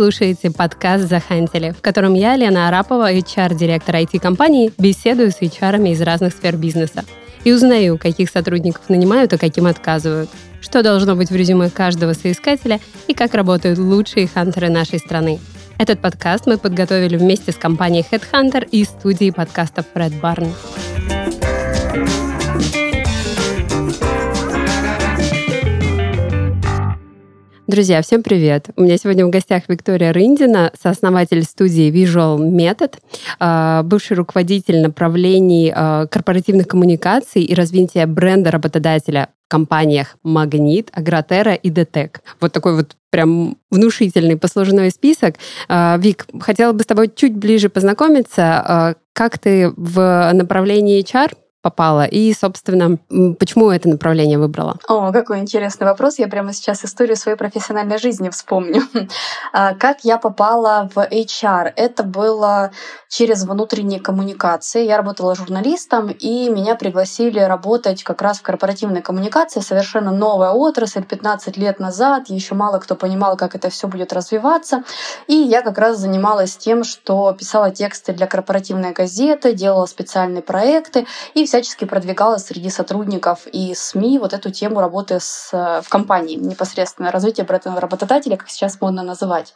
Слушаете подкаст «Захантили», в котором я, Лена Арапова, HR-директор IT-компании, беседую с HR из разных сфер бизнеса и узнаю, каких сотрудников нанимают, а каким отказывают, что должно быть в резюме каждого соискателя и как работают лучшие хантеры нашей страны. Этот подкаст мы подготовили вместе с компанией Headhunter и студией подкастов Red Barn. Друзья, всем привет! У меня сегодня в гостях Виктория Рындина, сооснователь студии Visual Method, а, бывший руководитель направлений а, корпоративных коммуникаций и развития бренда работодателя в компаниях Магнит, Агротера и Детек. Вот такой вот прям внушительный послужной список. А, Вик, хотела бы с тобой чуть ближе познакомиться. Как ты в направлении HR попала и, собственно, почему это направление выбрала? О, какой интересный вопрос. Я прямо сейчас историю своей профессиональной жизни вспомню. А, как я попала в HR? Это было через внутренние коммуникации. Я работала журналистом, и меня пригласили работать как раз в корпоративной коммуникации. Совершенно новая отрасль, 15 лет назад. Еще мало кто понимал, как это все будет развиваться. И я как раз занималась тем, что писала тексты для корпоративной газеты, делала специальные проекты и всячески продвигала среди сотрудников и СМИ вот эту тему работы с, в компании, непосредственно развитие бренда работодателя, как сейчас модно называть.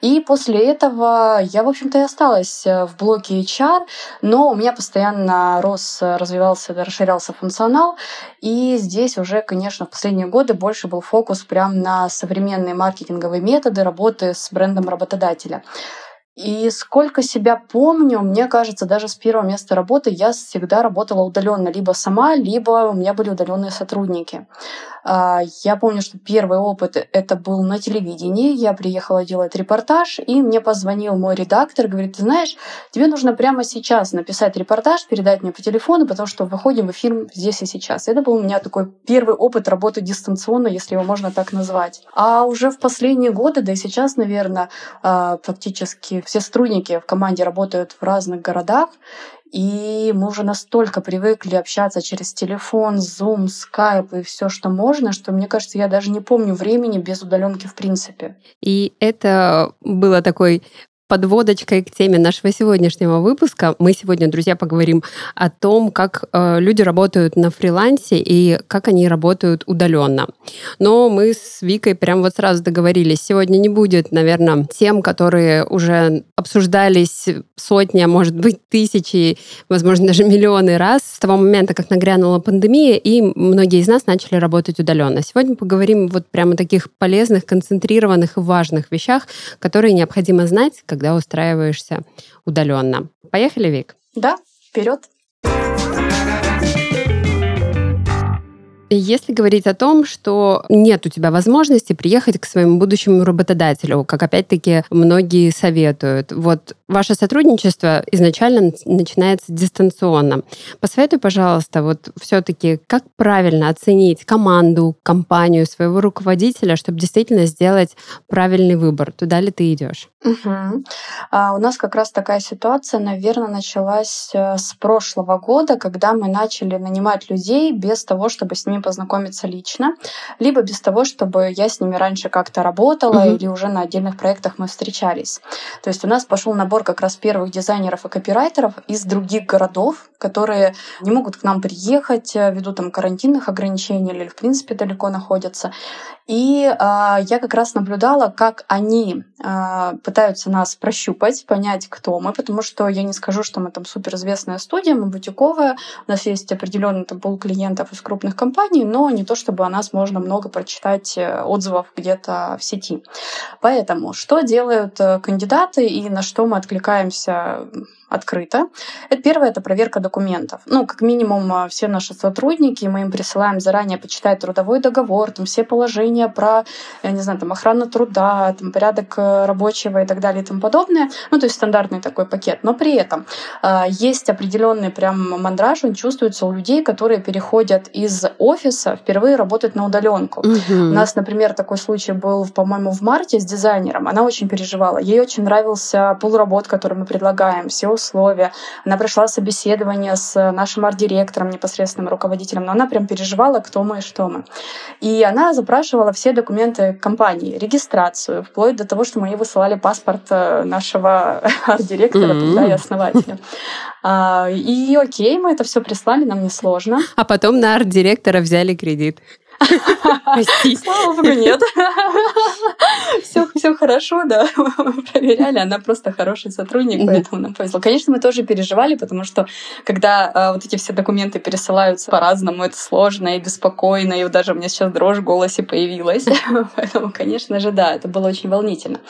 И после этого я, в общем-то, и осталась в блоке HR, но у меня постоянно рос, развивался, расширялся функционал, и здесь уже, конечно, в последние годы больше был фокус прямо на современные маркетинговые методы работы с брендом работодателя. И сколько себя помню, мне кажется, даже с первого места работы я всегда работала удаленно, либо сама, либо у меня были удаленные сотрудники. А, я помню, что первый опыт это был на телевидении. Я приехала делать репортаж, и мне позвонил мой редактор, говорит, ты знаешь, тебе нужно прямо сейчас написать репортаж, передать мне по телефону, потому что выходим в эфир здесь и сейчас. Это был у меня такой первый опыт работы дистанционно, если его можно так назвать. А уже в последние годы, да и сейчас, наверное, а, фактически все сотрудники в команде работают в разных городах, и мы уже настолько привыкли общаться через телефон, Zoom, Skype и все, что можно, что мне кажется, я даже не помню времени без удаленки в принципе. И это было такой подводочкой к теме нашего сегодняшнего выпуска. Мы сегодня, друзья, поговорим о том, как э, люди работают на фрилансе и как они работают удаленно. Но мы с Викой прям вот сразу договорились. Сегодня не будет, наверное, тем, которые уже обсуждались сотни, а может быть тысячи, возможно, даже миллионы раз с того момента, как нагрянула пандемия, и многие из нас начали работать удаленно. Сегодня поговорим вот прямо о таких полезных, концентрированных и важных вещах, которые необходимо знать, когда устраиваешься удаленно. Поехали, Вик? Да, вперед. Если говорить о том, что нет у тебя возможности приехать к своему будущему работодателю, как опять-таки многие советуют, вот ваше сотрудничество изначально начинается дистанционно. Посоветуй, пожалуйста, вот все-таки, как правильно оценить команду, компанию, своего руководителя, чтобы действительно сделать правильный выбор, туда ли ты идешь? Угу. А у нас как раз такая ситуация, наверное, началась э, с прошлого года, когда мы начали нанимать людей без того, чтобы с ними познакомиться лично, либо без того, чтобы я с ними раньше как-то работала угу. или уже на отдельных проектах мы встречались. То есть у нас пошел набор как раз первых дизайнеров и копирайтеров из других городов, которые не могут к нам приехать э, ввиду там карантинных ограничений или в принципе далеко находятся. И э, я как раз наблюдала, как они э, пытаются нас прощупать, понять, кто мы, потому что я не скажу, что мы там суперизвестная студия, мы бутиковая, у нас есть определенный там пул клиентов из крупных компаний, но не то, чтобы о нас можно много прочитать э, отзывов где-то в сети. Поэтому что делают э, кандидаты и на что мы откликаемся открыто. Это первое, это проверка документов. Ну, как минимум, э, все наши сотрудники, мы им присылаем заранее почитать трудовой договор, там все положения про, я не знаю, там охрану труда, там порядок э, рабочего и так далее и тому подобное. Ну, то есть стандартный такой пакет. Но при этом э, есть определенный прям мандраж, он чувствуется у людей, которые переходят из офиса впервые работать на удаленку. Угу. У нас, например, такой случай был, по-моему, в марте с дизайнером. Она очень переживала. Ей очень нравился пул работ, который мы предлагаем. Все условия. Она прошла собеседование с нашим арт-директором, непосредственным руководителем, но она прям переживала, кто мы и что мы. И она запрашивала все документы компании, регистрацию, вплоть до того, что мы ей высылали паспорт э, нашего арт-директора mm-hmm. тогда и основателя. А, и окей, мы это все прислали, нам несложно. А потом на арт-директора взяли кредит. Слава богу, нет. Все, все хорошо, да. Мы проверяли, она просто хороший сотрудник, поэтому нам повезло. Конечно, мы тоже переживали, потому что когда а, вот эти все документы пересылаются по-разному, это сложно и беспокойно, и даже у меня сейчас дрожь в голосе появилась. Поэтому, конечно же, да, это было очень волнительно.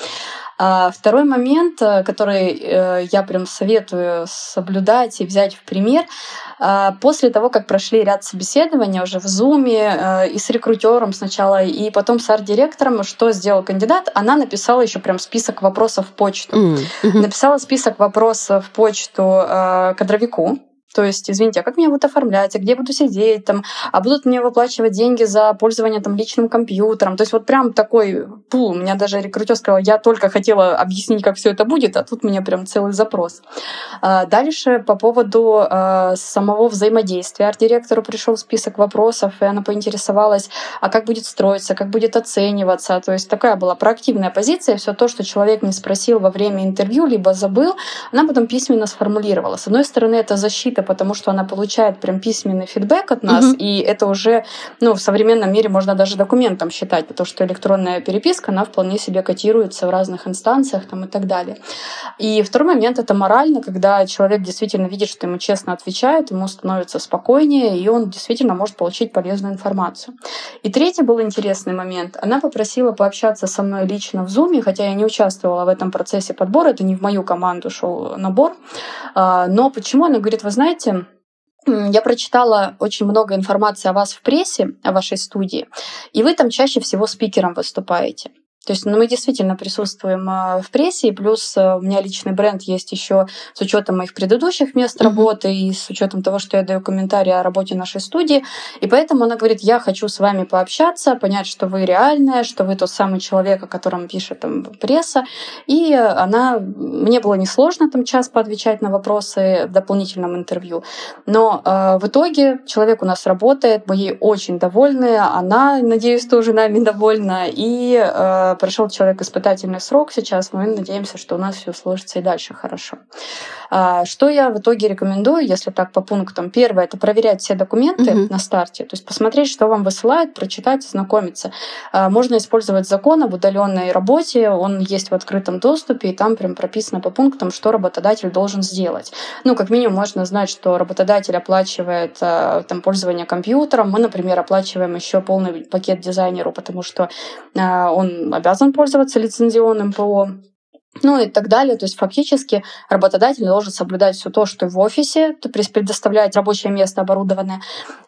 А второй момент, э, который э, я прям советую соблюдать и взять в пример, после того, как прошли ряд собеседований уже в Zoom э, и с рекрутером сначала, и потом с арт-директором, что сделал кандидат, она написала еще прям список вопросов в почту. Mm-hmm. Написала список вопросов в почту кадровику, то есть, извините, а как меня будут оформлять, а где буду сидеть, там, а будут мне выплачивать деньги за пользование там личным компьютером. То есть вот прям такой пул. У меня даже рекрутер сказал, я только хотела объяснить, как все это будет, а тут у меня прям целый запрос. А дальше по поводу а, самого взаимодействия. Арт-директору пришел список вопросов, и она поинтересовалась, а как будет строиться, как будет оцениваться. То есть такая была проактивная позиция. Все то, что человек не спросил во время интервью, либо забыл, она потом письменно сформулировала. С одной стороны, это защита потому что она получает прям письменный фидбэк от нас, угу. и это уже, ну, в современном мире можно даже документом считать, потому что электронная переписка, она вполне себе котируется в разных инстанциях там и так далее. И второй момент — это морально, когда человек действительно видит, что ему честно отвечают, ему становится спокойнее, и он действительно может получить полезную информацию. И третий был интересный момент. Она попросила пообщаться со мной лично в Zoom, хотя я не участвовала в этом процессе подбора, это не в мою команду шел набор. А, но почему? Она говорит, вы знаете, знаете, я прочитала очень много информации о вас в прессе, о вашей студии, и вы там чаще всего спикером выступаете. То есть ну, мы действительно присутствуем а, в прессе, и плюс а, у меня личный бренд есть еще с учетом моих предыдущих мест mm-hmm. работы и с учетом того, что я даю комментарии о работе нашей студии. И поэтому она говорит, я хочу с вами пообщаться, понять, что вы реальная, что вы тот самый человек, о котором пишет там пресса. И она, мне было несложно там час поотвечать на вопросы в дополнительном интервью. Но э, в итоге человек у нас работает, мы ей очень довольны, она, надеюсь, тоже нами довольна. И э, прошел человек испытательный срок сейчас, мы надеемся, что у нас все сложится и дальше хорошо. А, что я в итоге рекомендую, если так по пунктам? Первое — это проверять все документы угу. на старте, то есть посмотреть, что вам высылают, прочитать, ознакомиться. А, можно использовать закон об удаленной работе, он есть в открытом доступе, и там прям прописано по пунктам, что работодатель должен сделать. Ну, как минимум, можно знать, что работодатель оплачивает а, там, пользование компьютером. Мы, например, оплачиваем еще полный пакет дизайнеру, потому что он обязан пользоваться лицензионным ПО ну и так далее. То есть фактически работодатель должен соблюдать все то, что в офисе, то есть предоставлять рабочее место оборудованное,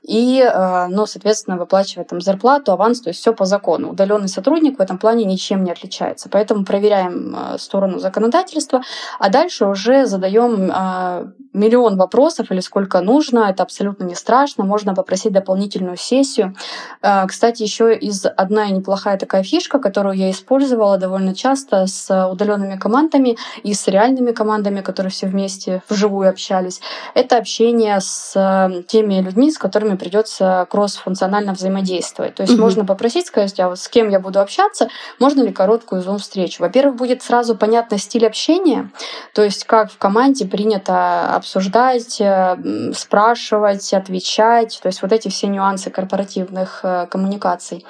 и, э, ну, соответственно, выплачивать там зарплату, аванс, то есть все по закону. Удаленный сотрудник в этом плане ничем не отличается. Поэтому проверяем э, сторону законодательства, а дальше уже задаем э, миллион вопросов или сколько нужно. Это абсолютно не страшно. Можно попросить дополнительную сессию. Кстати, еще из одна неплохая такая фишка, которую я использовала довольно часто с удаленными командами и с реальными командами, которые все вместе вживую общались, это общение с теми людьми, с которыми придется кросс-функционально взаимодействовать. То есть угу. можно попросить, сказать, а вот с кем я буду общаться, можно ли короткую зум-встречу. Во-первых, будет сразу понятно стиль общения, то есть как в команде принято обсуждать, э, спрашивать, отвечать, то есть вот эти все нюансы корпоративных э, коммуникаций.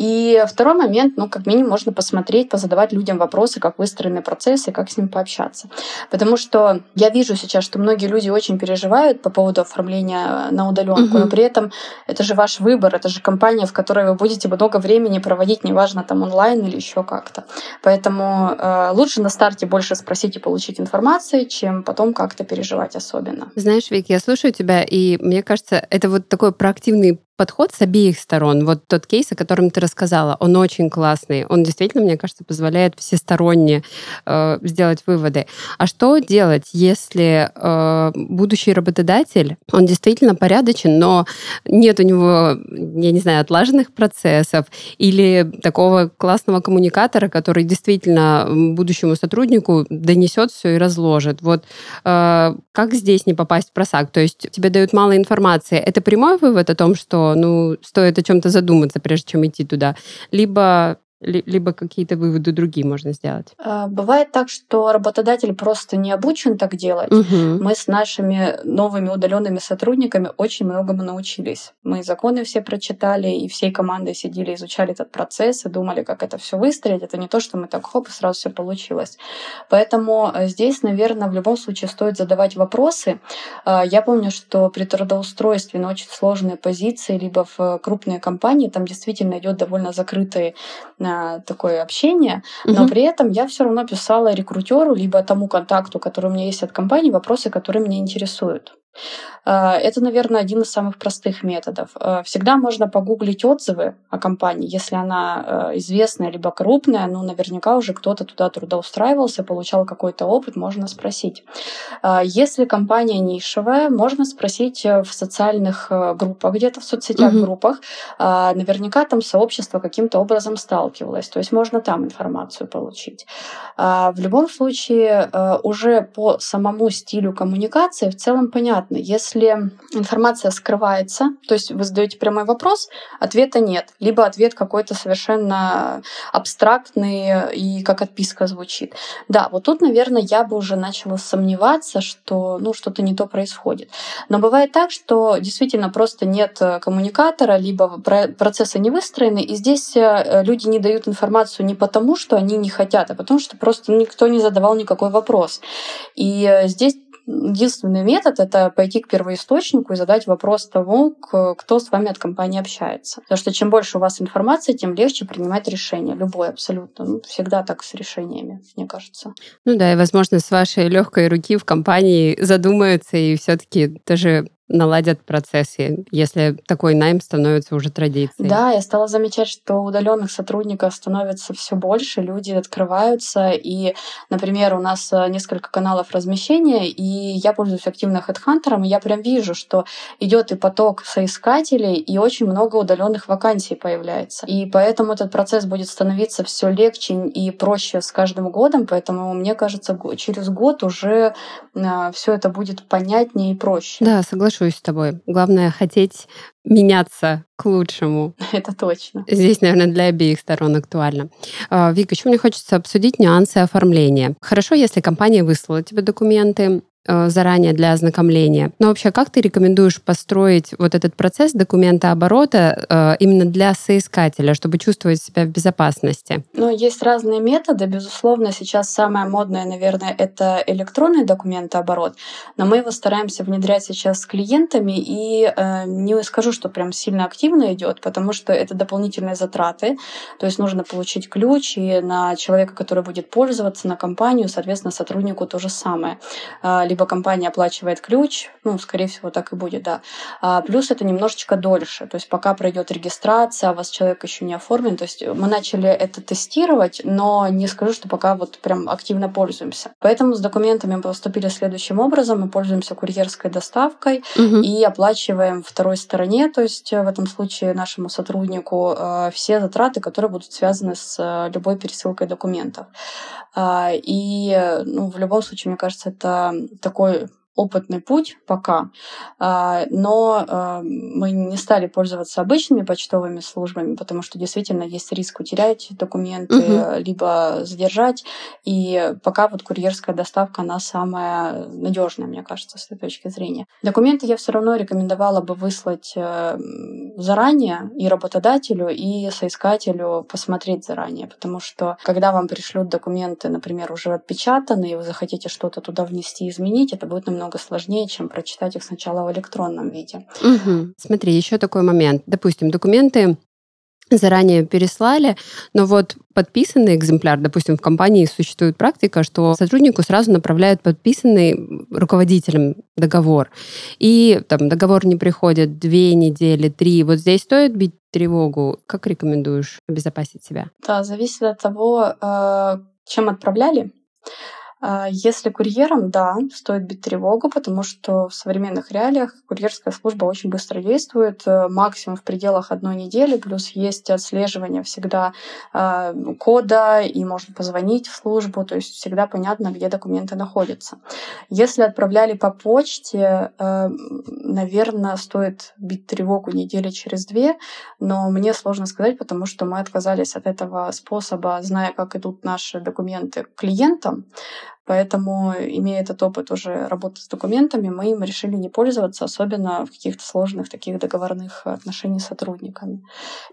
И второй момент, ну, как минимум, можно посмотреть, позадавать людям вопросы, как выстроены процессы, как с ним пообщаться. Потому что я вижу сейчас, что многие люди очень переживают по поводу оформления на удаленку, угу. но при этом это же ваш выбор, это же компания, в которой вы будете много времени проводить, неважно, там онлайн или еще как-то. Поэтому э, лучше на старте больше спросить и получить информацию, чем потом как-то переживать особенно. Знаешь, Вик, я слушаю тебя, и мне кажется, это вот такой проактивный подход с обеих сторон. Вот тот кейс, о котором ты рассказала, он очень классный. Он действительно, мне кажется, позволяет всесторонне э, сделать выводы. А что делать, если э, будущий работодатель, он действительно порядочен, но нет у него, я не знаю, отлаженных процессов или такого классного коммуникатора, который действительно будущему сотруднику донесет все и разложит. Вот э, как здесь не попасть в просак? То есть тебе дают мало информации. Это прямой вывод о том, что ну, стоит о чем-то задуматься, прежде чем идти туда. Либо либо какие-то выводы другие можно сделать? А, бывает так, что работодатель просто не обучен так делать. Угу. Мы с нашими новыми удаленными сотрудниками очень многому научились. Мы законы все прочитали, и всей командой сидели, изучали этот процесс и думали, как это все выстроить. Это не то, что мы так хоп, и сразу все получилось. Поэтому э, здесь, наверное, в любом случае стоит задавать вопросы. А, я помню, что при трудоустройстве на очень сложные позиции, либо в крупные компании, там действительно идет довольно закрытый такое общение, но угу. при этом я все равно писала рекрутеру, либо тому контакту, который у меня есть от компании, вопросы, которые меня интересуют. А, это, наверное, один из самых простых методов. А, всегда можно погуглить отзывы о компании. Если она а, известная либо крупная, ну, наверняка уже кто-то туда трудоустраивался, получал какой-то опыт, можно спросить. Если компания нишевая, можно спросить э, в социальных э, группах, где-то в соцсетях угу. группах. Наверняка там сообщество каким-то образом сталкивалось. То есть можно там информацию получить. В любом случае, э, уже по самому стилю коммуникации в целом понятно. Если информация скрывается, то есть вы задаете прямой вопрос, ответа нет. Либо ответ какой-то совершенно абстрактный и как отписка звучит. Да, вот тут, наверное, я бы уже начала сомневаться, что ну, что-то не то происходит. Но бывает так, что действительно просто нет коммуникатора, либо процессы не выстроены, и здесь э, люди не дают информацию не потому, что они не хотят, а потому что просто никто не задавал никакой вопрос. И э, здесь единственный метод — это пойти к первоисточнику и задать вопрос тому, кто с вами от компании общается. Потому что чем больше у вас информации, тем легче принимать решение. Любое абсолютно. Ну, всегда так с решениями, мне кажется. Ну да, и, возможно, с вашей легкой руки в компании задумаются и все-таки тоже наладят процессы, если такой найм становится уже традицией. Да, я стала замечать, что удаленных сотрудников становится все больше, люди открываются, и, например, у нас э, несколько каналов размещения, и я пользуюсь активно HeadHunter, и я прям вижу, что идет и поток соискателей, и очень много удаленных вакансий появляется. И поэтому этот процесс будет становиться все легче и проще с каждым годом, поэтому мне кажется, через год уже э, все это будет понятнее и проще. Да, соглашусь соглашусь с тобой. Главное хотеть меняться к лучшему. Это точно. Здесь, наверное, для обеих сторон актуально. А, Вика, еще мне хочется обсудить нюансы оформления. Хорошо, если компания выслала тебе документы, заранее для ознакомления. Но вообще, как ты рекомендуешь построить вот этот процесс документа оборота э, именно для соискателя, чтобы чувствовать себя в безопасности? Ну, есть разные методы. Безусловно, сейчас самое модное, наверное, это электронный документооборот, но мы его стараемся внедрять сейчас с клиентами, и э, не скажу, что прям сильно активно идет, потому что это дополнительные затраты, то есть нужно получить ключ, и на человека, который будет пользоваться, на компанию, соответственно, сотруднику то же самое а, либо компания оплачивает ключ, ну, скорее всего, так и будет, да. А плюс это немножечко дольше, то есть пока пройдет регистрация, а вас человек еще не оформлен, то есть мы начали это тестировать, но не скажу, что пока вот прям активно пользуемся. Поэтому с документами мы поступили следующим образом, мы пользуемся курьерской доставкой угу. и оплачиваем второй стороне, то есть в этом случае нашему сотруднику э, все затраты, которые будут связаны с э, любой пересылкой документов. А, и ну, в любом случае, мне кажется, это такой опытный путь пока, а, но а, мы не стали пользоваться обычными почтовыми службами, потому что действительно есть риск утерять документы, угу. либо задержать. И пока вот курьерская доставка, она самая надежная, мне кажется, с этой точки зрения. Документы я все равно рекомендовала бы выслать э, заранее и работодателю, и соискателю посмотреть заранее, потому что когда вам пришлют документы, например, уже отпечатанные, и вы захотите что-то туда внести, изменить, это будет намного сложнее, чем прочитать их сначала в электронном виде. Угу. Смотри, еще такой момент. Допустим, документы заранее переслали, но вот подписанный экземпляр, допустим, в компании существует практика, что сотруднику сразу направляют подписанный руководителем договор. И там договор не приходит две недели, три. Вот здесь стоит бить тревогу. Как рекомендуешь обезопасить себя? Да, зависит от того, э, чем отправляли. А, если курьером, да, стоит бить тревогу, потому что в современных реалиях курьерская служба очень быстро действует, э, максимум в пределах одной недели, плюс есть отслеживание всегда э, кода, и можно позвонить в службу, то есть всегда понятно, где документы находятся. Если отправляли по почте, э, наверное, стоит бить тревогу недели через две, но мне сложно сказать, потому что мы отказались от этого способа, зная, как идут наши документы клиентам. Поэтому, имея этот опыт уже работы с документами, мы им решили не пользоваться, особенно в каких-то сложных таких договорных отношениях с сотрудниками.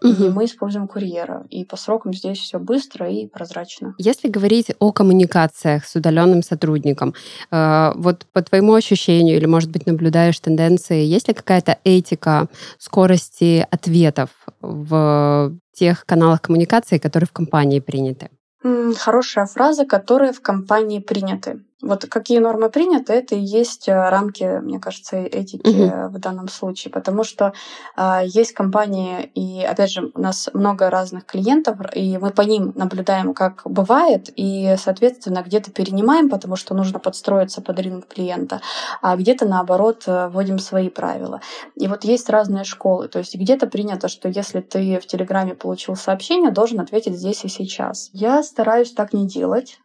Угу. И мы используем курьера. И по срокам здесь все быстро и прозрачно. Если говорить о коммуникациях с удаленным сотрудником, э, вот по твоему ощущению, или, может быть, наблюдаешь тенденции, есть ли какая-то этика скорости ответов в тех каналах коммуникации, которые в компании приняты? Хорошая фраза, которые в компании приняты. Вот какие нормы приняты, это и есть э, рамки, мне кажется, этики угу. в данном случае, потому что э, есть компании, и опять же, у нас много разных клиентов, и мы по ним наблюдаем, как бывает, и, соответственно, где-то перенимаем, потому что нужно подстроиться под рынок клиента, а где-то, наоборот, э, вводим свои правила. И вот есть разные школы, то есть где-то принято, что если ты в Телеграме получил сообщение, должен ответить здесь и сейчас. Я стараюсь так не делать,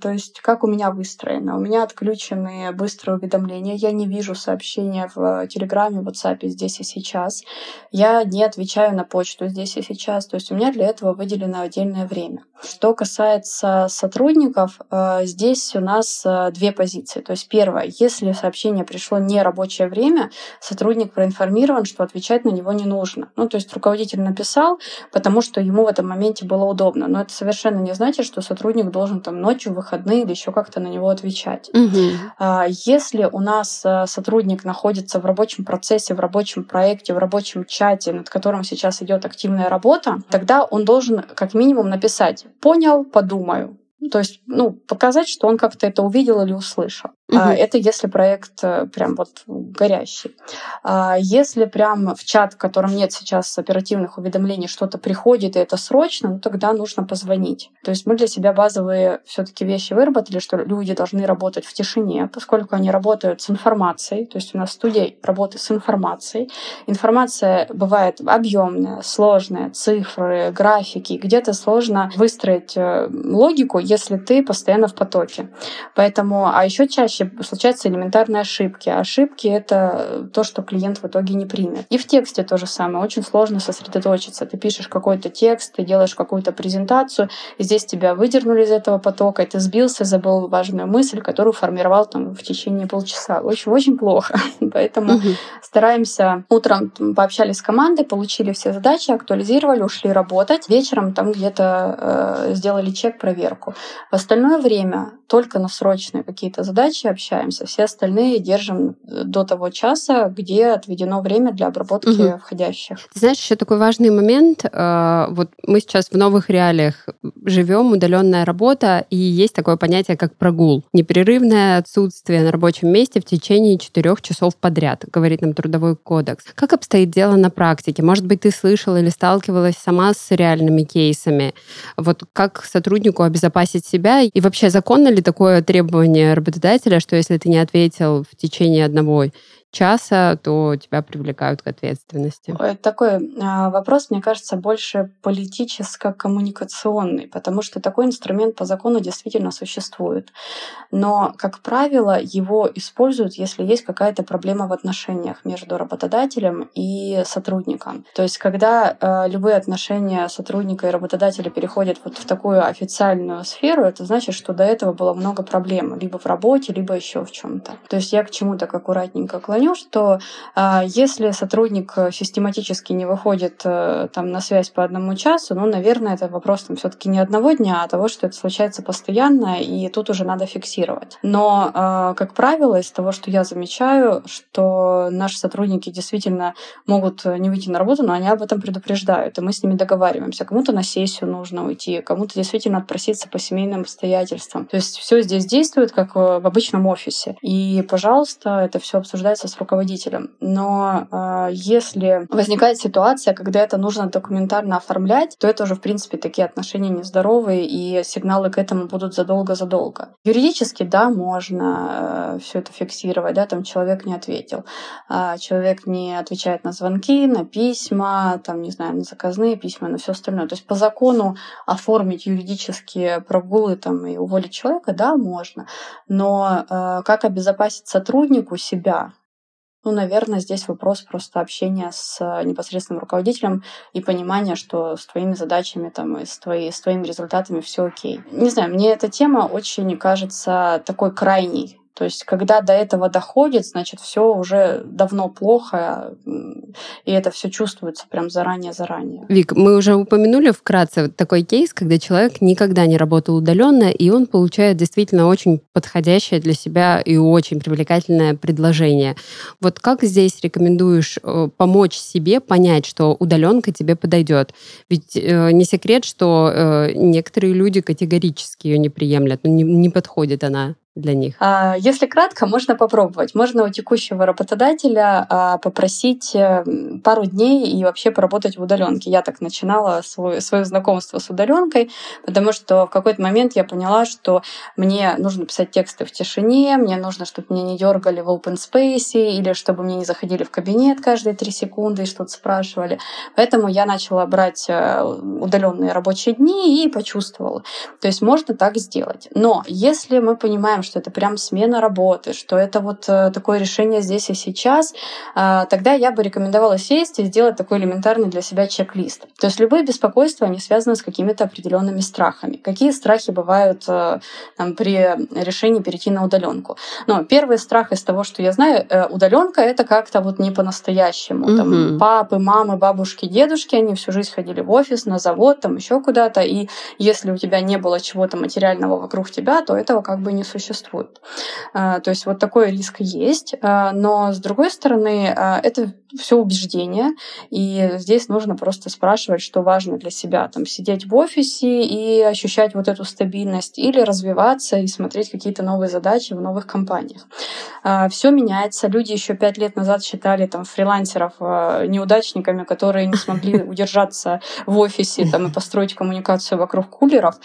то есть как у меня выстроено? У меня отключены быстрые уведомления. Я не вижу сообщения в Телеграме, в WhatsApp здесь и сейчас. Я не отвечаю на почту здесь и сейчас. То есть у меня для этого выделено отдельное время. Что касается сотрудников, а, здесь у нас а, две позиции. То есть первое, если сообщение пришло не рабочее время, сотрудник проинформирован, что отвечать на него не нужно. Ну, то есть руководитель написал, потому что ему в этом моменте было удобно. Но это совершенно не значит, что сотрудник должен там ночью, в выходные или еще как-то на него отвечать. Угу. Если у нас э, сотрудник находится в рабочем процессе, в рабочем проекте, в рабочем чате, над которым сейчас идет активная работа, тогда он должен как минимум написать «понял, подумаю». То есть, ну, показать, что он как-то это увидел или услышал. Угу. Это если проект э, прям вот горящий. А если прям в чат, в котором нет сейчас оперативных уведомлений, что-то приходит, и это срочно, ну тогда нужно позвонить. То есть мы для себя базовые все таки вещи выработали, что люди должны работать в тишине, поскольку они работают с информацией. То есть у нас студия работы с информацией. Информация бывает объемная, сложная, цифры, графики. Где-то сложно выстроить э, логику, если ты постоянно в потоке. Поэтому, а еще чаще случаются элементарные ошибки. Ошибки — это то, что клиент в итоге не примет. И в тексте то же самое. Очень сложно сосредоточиться. Ты пишешь какой-то текст, ты делаешь какую-то презентацию, и здесь тебя выдернули из этого потока, и ты сбился, забыл важную мысль, которую формировал там в течение полчаса. Очень-очень плохо. Поэтому угу. стараемся утром пообщались с командой, получили все задачи, актуализировали, ушли работать. Вечером там где-то э, сделали чек, проверку. В остальное время только на срочные какие-то задачи общаемся. Все остальные держим э, до того часа, где отведено время для обработки угу. входящих. Ты знаешь, еще такой важный момент. Э, вот мы сейчас в новых реалиях живем, удаленная работа, и есть такое понятие, как прогул. Непрерывное отсутствие на рабочем месте в течение четырех часов подряд, говорит нам Трудовой кодекс. Как обстоит дело на практике? Может быть, ты слышала или сталкивалась сама с реальными кейсами? Вот как сотруднику обезопасить себя? И вообще, законно ли такое требование работодателя, что если ты не ответил в течение одного часа, то тебя привлекают к ответственности? Это такой а, вопрос, мне кажется, больше политическо-коммуникационный, потому что такой инструмент по закону действительно существует. Но, как правило, его используют, если есть какая-то проблема в отношениях между работодателем и сотрудником. То есть, когда э, любые отношения сотрудника и работодателя переходят вот в такую официальную сферу, это значит, что до этого было много проблем, либо в работе, либо еще в чем-то. То есть я к чему так аккуратненько клоню звоню, что э, если сотрудник систематически не выходит э, там на связь по одному часу, ну, наверное, это вопрос там все-таки не одного дня, а того, что это случается постоянно, и тут уже надо фиксировать. Но, э, как правило, из того, что я замечаю, что наши сотрудники действительно могут не выйти на работу, но они об этом предупреждают, и мы с ними договариваемся. Кому-то на сессию нужно уйти, кому-то действительно отпроситься по семейным обстоятельствам. То есть все здесь действует, как в обычном офисе. И, пожалуйста, это все обсуждается с руководителем. Но э, если возникает ситуация, когда это нужно документарно оформлять, то это уже, в принципе, такие отношения нездоровые, и сигналы к этому будут задолго-задолго. Юридически, да, можно э, все это фиксировать, да, там человек не ответил, э, человек не отвечает на звонки, на письма, там, не знаю, на заказные письма, на все остальное. То есть по закону оформить юридические прогулы там и уволить человека, да, можно. Но э, как обезопасить сотруднику себя? Ну, наверное, здесь вопрос просто общения с непосредственным руководителем и понимания, что с твоими задачами там, и с, твои, с твоими результатами все окей. Не знаю, мне эта тема очень кажется такой крайней то есть, когда до этого доходит, значит, все уже давно плохо, и это все чувствуется прям заранее-заранее. Вик, мы уже упомянули вкратце такой кейс, когда человек никогда не работал удаленно, и он получает действительно очень подходящее для себя и очень привлекательное предложение. Вот как здесь рекомендуешь э, помочь себе понять, что удаленка тебе подойдет? Ведь э, не секрет, что э, некоторые люди категорически ее не приемлят, ну, не, не подходит она для них? А, если кратко, можно попробовать. Можно у текущего работодателя а, попросить э, пару дней и вообще поработать в удаленке. Я так начинала свой, свое знакомство с удаленкой, потому что в какой-то момент я поняла, что мне нужно писать тексты в тишине, мне нужно, чтобы меня не дергали в open space или чтобы мне не заходили в кабинет каждые три секунды и что-то спрашивали. Поэтому я начала брать э, удаленные рабочие дни и почувствовала. То есть можно так сделать. Но если мы понимаем, что это прям смена работы, что это вот э, такое решение здесь и сейчас, а, тогда я бы рекомендовала сесть и сделать такой элементарный для себя чек-лист. То есть любые беспокойства, они связаны с какими-то определенными страхами. Какие страхи бывают э, там, при решении перейти на удаленку? Но первый страх из того, что я знаю, э, удаленка это как-то вот не по-настоящему. Mm-hmm. Там, папы, мамы, бабушки, дедушки, они всю жизнь ходили в офис, на завод, там еще куда-то, и если у тебя не было чего-то материального вокруг тебя, то этого как бы не существует существует. А, то есть вот такой риск есть, а, но с другой стороны, а, это все убеждения, и здесь нужно просто спрашивать, что важно для себя, там, сидеть в офисе и ощущать вот эту стабильность, или развиваться и смотреть какие-то новые задачи в новых компаниях. Все меняется. Люди еще пять лет назад считали там фрилансеров неудачниками, которые не смогли удержаться в офисе там, и построить коммуникацию вокруг кулеров.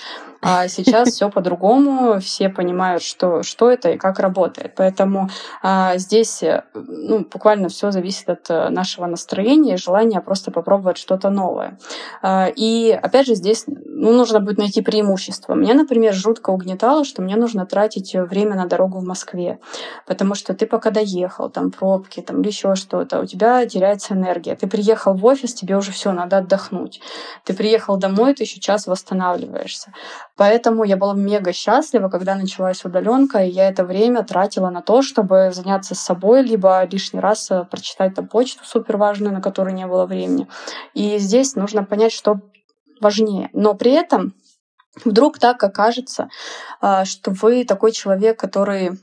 А сейчас все по-другому, все понимают, что, что это и как работает. Поэтому а, здесь ну, буквально все зависит от э, нашего настроения и желания просто попробовать что-то новое. А, и опять же, здесь ну, нужно будет найти преимущество. Мне, например, жутко угнетало, что мне нужно тратить время на дорогу в Москве, потому что ты пока доехал, там пробки, там или еще что-то, у тебя теряется энергия. Ты приехал в офис, тебе уже все, надо отдохнуть. Ты приехал домой, ты еще час восстанавливаешься. Поэтому я была мега счастлива, когда началась удаленка, и я это время тратила на то, чтобы заняться собой, либо лишний раз э, прочитать там почту супер важную, на которую не было времени. И здесь нужно понять, что важнее. Но при этом вдруг так окажется, а, что вы такой человек, который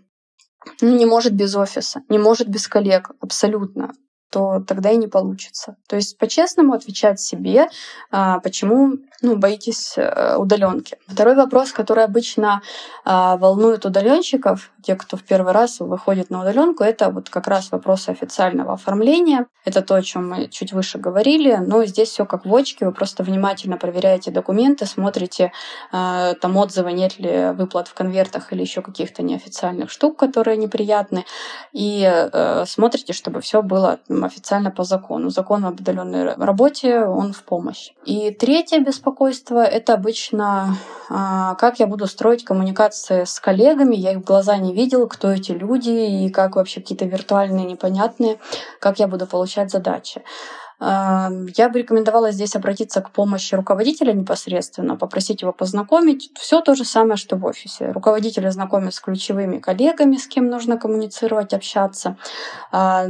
ну, не может без офиса, не может без коллег, абсолютно то тогда и не получится. То есть по-честному отвечать себе, а, почему ну, боитесь э, удаленки. Второй вопрос, который обычно а, волнует удаленщиков, те, кто в первый раз выходит на удаленку, это вот как раз вопросы официального оформления. Это то, о чем мы чуть выше говорили. Но здесь все как в очке. Вы просто внимательно проверяете документы, смотрите а, там отзывы, нет ли выплат в конвертах или еще каких-то неофициальных штук, которые неприятны. И э, смотрите, чтобы все было официально по закону. Закон об удаленной работе, он в помощь. И третье беспокойство это обычно а, как я буду строить коммуникации с коллегами. Я их в глаза не видела, кто эти люди и как вообще какие-то виртуальные, непонятные, как я буду получать задачи. Я бы рекомендовала здесь обратиться к помощи руководителя непосредственно, попросить его познакомить. Все то же самое, что в офисе. Руководитель знакомит с ключевыми коллегами, с кем нужно коммуницировать, общаться. А,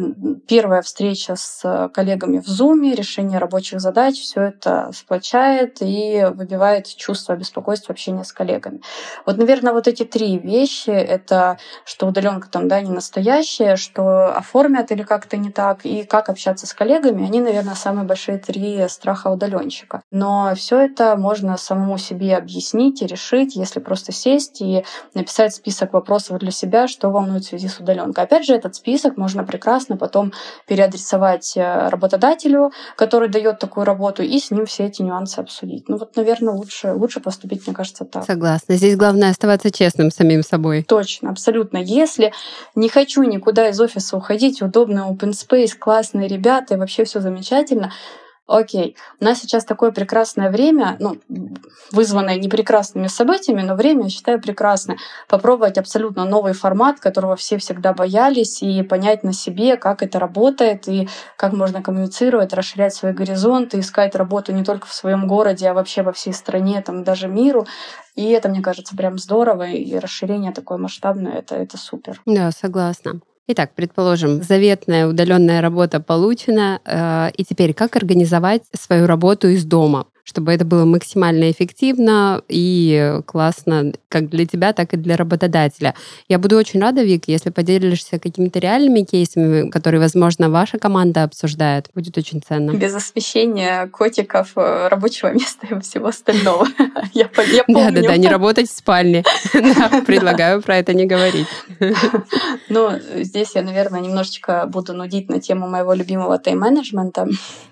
первая встреча с коллегами в Zoom, решение рабочих задач, все это сплочает и выбивает чувство беспокойства общения с коллегами. Вот, наверное, вот эти три вещи — это что удаленка там, да, не настоящая, что оформят или как-то не так, и как общаться с коллегами, они, наверное, самые большие три страха удаленщика. Но все это можно самому себе объяснить и решить, если просто сесть и написать список вопросов для себя, что волнует в связи с удаленкой. Опять же, этот список можно прекрасно потом переадресовать э, работодателю, который дает такую работу, и с ним все эти нюансы обсудить. Ну вот, наверное, лучше, лучше поступить, мне кажется, так. Согласна. Здесь главное оставаться честным самим собой. Точно, абсолютно. Если не хочу никуда из офиса уходить, удобный open space, классные ребята, и вообще все замечательно, окей, у нас сейчас такое прекрасное время, ну, вызванное не прекрасными событиями, но время, я считаю, прекрасное. Попробовать абсолютно новый формат, которого все всегда боялись, и понять на себе, как это работает, и как можно коммуницировать, расширять свои горизонты, искать работу не только в своем городе, а вообще во всей стране, там, даже миру. И это, мне кажется, прям здорово, и расширение такое масштабное, это, это супер. Да, согласна. Итак, предположим, заветная удаленная работа получена, э, и теперь как организовать свою работу из дома? Чтобы это было максимально эффективно и классно как для тебя, так и для работодателя. Я буду очень рада, Вик, если поделишься какими-то реальными кейсами, которые, возможно, ваша команда обсуждает. Будет очень ценно. Без освещения котиков, э, рабочего места и всего остального. Я помню. Да-да-да, не работать в спальне. Предлагаю про это не говорить. Ну, здесь я, наверное, немножечко буду нудить на тему моего любимого тайм-менеджмента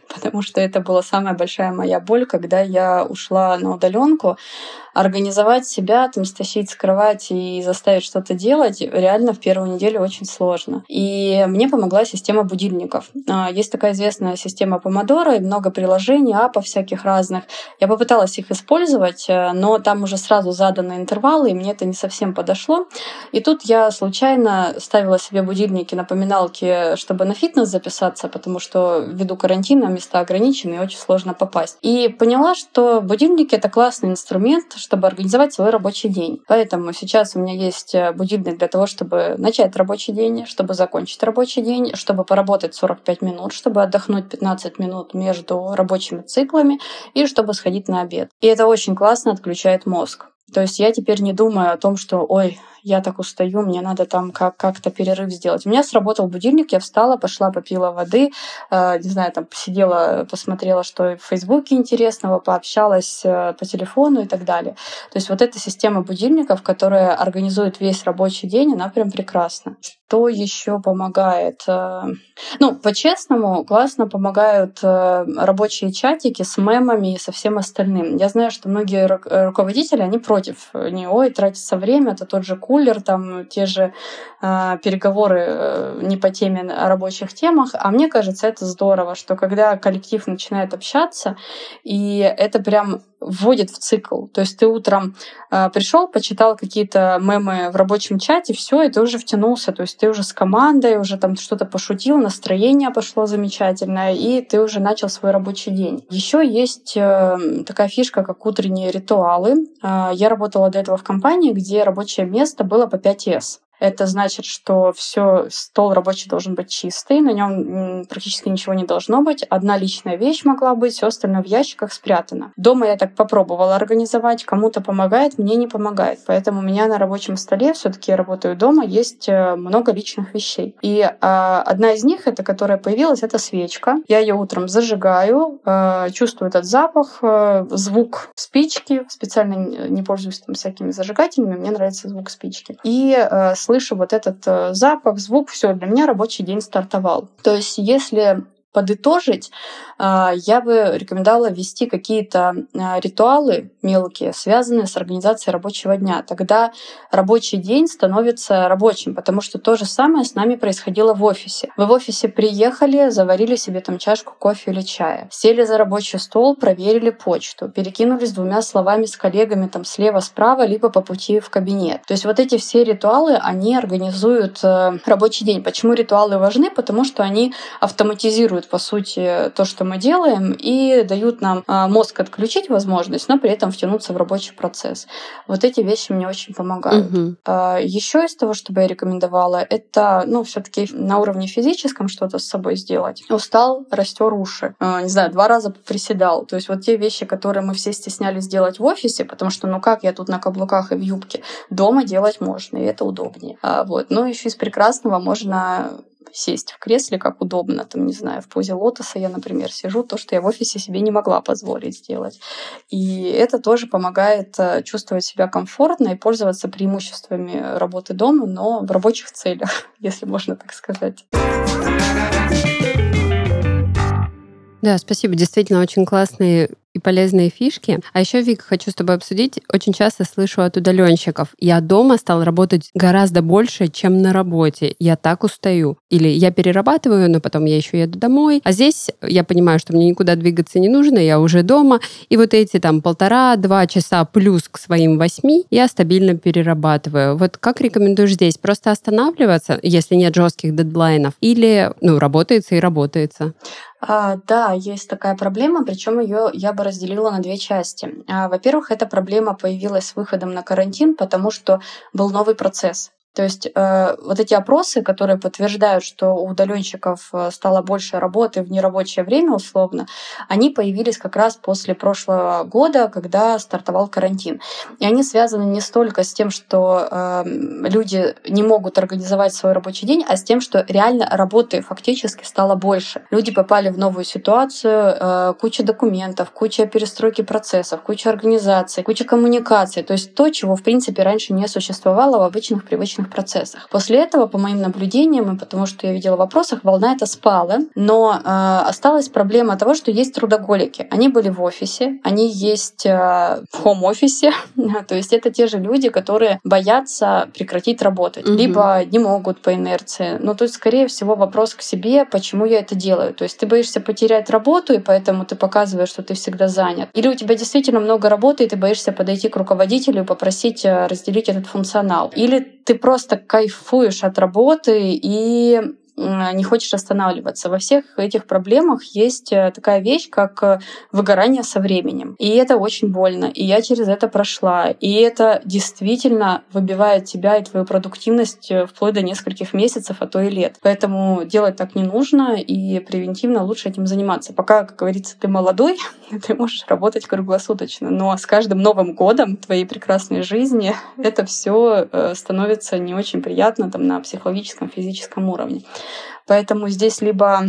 потому что это была самая большая моя боль, когда я ушла на удаленку организовать себя, там, стащить с кровати и заставить что-то делать реально в первую неделю очень сложно. И мне помогла система будильников. А, есть такая известная система Помодора и много приложений, апов всяких разных. Я попыталась их использовать, э, но там уже сразу заданы интервалы, и мне это не совсем подошло. И тут я случайно ставила себе будильники, напоминалки, чтобы на фитнес записаться, потому что ввиду карантина места ограничены и очень сложно попасть. И поняла, что будильники — это классный инструмент, чтобы организовать свой рабочий день. Поэтому сейчас у меня есть э, будильник для того, чтобы начать рабочий день, чтобы закончить рабочий день, чтобы поработать 45 минут, чтобы отдохнуть 15 минут между рабочими циклами и чтобы сходить на обед. И это очень классно отключает мозг. То есть я теперь не думаю о том, что, ой, я так устаю, мне надо там как- как-то перерыв сделать. У меня сработал будильник, я встала, пошла, попила воды, э, не знаю, там посидела, посмотрела, что в Фейсбуке интересного, пообщалась э, по телефону и так далее. То есть вот эта система будильников, которая организует весь рабочий день, она прям прекрасна. Что еще помогает? Э, ну, по-честному, классно помогают э, рабочие чатики с мемами и со всем остальным. Я знаю, что многие руководители, они против. Не, ой, тратится время, это тот же кулер, там те же э, переговоры э, не по теме о рабочих темах. А мне кажется, это здорово, что когда коллектив начинает общаться, и это прям вводит в цикл. То есть ты утром э, пришел, почитал какие-то мемы в рабочем чате, все, и ты уже втянулся. То есть ты уже с командой, уже там что-то пошутил, настроение пошло замечательное, и ты уже начал свой рабочий день. Еще есть э, такая фишка, как утренние ритуалы. Э, я работала до этого в компании, где рабочее место было по 5С. Это значит, что все стол рабочий должен быть чистый, на нем практически ничего не должно быть. Одна личная вещь могла быть, все остальное в ящиках спрятано. Дома я так попробовала организовать, кому-то помогает, мне не помогает. Поэтому у меня на рабочем столе, все-таки я работаю дома, есть э, много личных вещей. И э, одна из них, это которая появилась, это свечка. Я ее утром зажигаю, э, чувствую этот запах, э, звук спички. Специально не пользуюсь там всякими зажигателями, мне нравится звук спички. И э, слышу вот этот э, запах, звук, все, для меня рабочий день стартовал. То есть если подытожить, а, я бы рекомендовала ввести какие-то а, ритуалы мелкие, связанные с организацией рабочего дня. Тогда рабочий день становится рабочим, потому что то же самое с нами происходило в офисе. Вы в офисе приехали, заварили себе там чашку кофе или чая, сели за рабочий стол, проверили почту, перекинулись двумя словами с коллегами там слева-справа, либо по пути в кабинет. То есть вот эти все ритуалы, они организуют э, рабочий день. Почему ритуалы важны? Потому что они автоматизируют контролируют, по сути, то, что мы делаем, и дают нам а, мозг отключить возможность, но при этом втянуться в рабочий процесс. Вот эти вещи мне очень помогают. Угу. Еще из того, что бы я рекомендовала, это, ну, все таки на уровне физическом что-то с собой сделать. Устал, растер уши. Не знаю, два раза приседал. То есть вот те вещи, которые мы все стеснялись делать в офисе, потому что, ну как, я тут на каблуках и в юбке. Дома делать можно, и это удобнее. А, вот. Но еще из прекрасного можно сесть в кресле, как удобно, там, не знаю, в позе лотоса я, например, сижу, то, что я в офисе себе не могла позволить сделать. И это тоже помогает э, чувствовать себя комфортно и пользоваться преимуществами работы дома, но в рабочих целях, если можно так сказать. Да, спасибо. Действительно, очень классные и полезные фишки. А еще, Вик, хочу с тобой обсудить. Очень часто слышу от удаленщиков. Я дома стал работать гораздо больше, чем на работе. Я так устаю. Или я перерабатываю, но потом я еще еду домой. А здесь я понимаю, что мне никуда двигаться не нужно, я уже дома. И вот эти там полтора-два часа плюс к своим восьми я стабильно перерабатываю. Вот как рекомендуешь здесь? Просто останавливаться, если нет жестких дедлайнов? Или, ну, работается и работается? А, да, есть такая проблема, причем ее я бы разделила на две части. А, во-первых, эта проблема появилась с выходом на карантин, потому что был новый процесс. То есть э, вот эти опросы, которые подтверждают, что у удаленщиков э, стало больше работы в нерабочее время условно, они появились как раз после прошлого года, когда стартовал карантин. И они связаны не столько с тем, что э, люди не могут организовать свой рабочий день, а с тем, что реально работы фактически стало больше. Люди попали в новую ситуацию, э, куча документов, куча перестройки процессов, куча организаций, куча коммуникаций. То есть то, чего в принципе раньше не существовало в обычных привычных обучительных процессах. После этого, по моим наблюдениям, и потому что я видела в вопросах, волна эта спала, но э, осталась проблема того, что есть трудоголики. Они были в офисе, они есть э, в хом-офисе, то есть это те же люди, которые боятся прекратить работать, угу. либо не могут по инерции. Ну, то есть, скорее всего, вопрос к себе, почему я это делаю. То есть ты боишься потерять работу, и поэтому ты показываешь, что ты всегда занят. Или у тебя действительно много работы, и ты боишься подойти к руководителю и попросить э, разделить этот функционал. Или ты просто кайфуешь от работы и не хочешь останавливаться. Во всех этих проблемах есть э, такая вещь, как э, выгорание со временем. И это очень больно. И я через это прошла. И это действительно выбивает тебя и твою продуктивность э, вплоть до нескольких месяцев, а то и лет. Поэтому делать так не нужно, и превентивно лучше этим заниматься. Пока, как говорится, ты молодой, ты можешь работать круглосуточно. Но с каждым Новым годом твоей прекрасной жизни это все становится не очень приятно там, на психологическом, физическом уровне. Поэтому здесь либо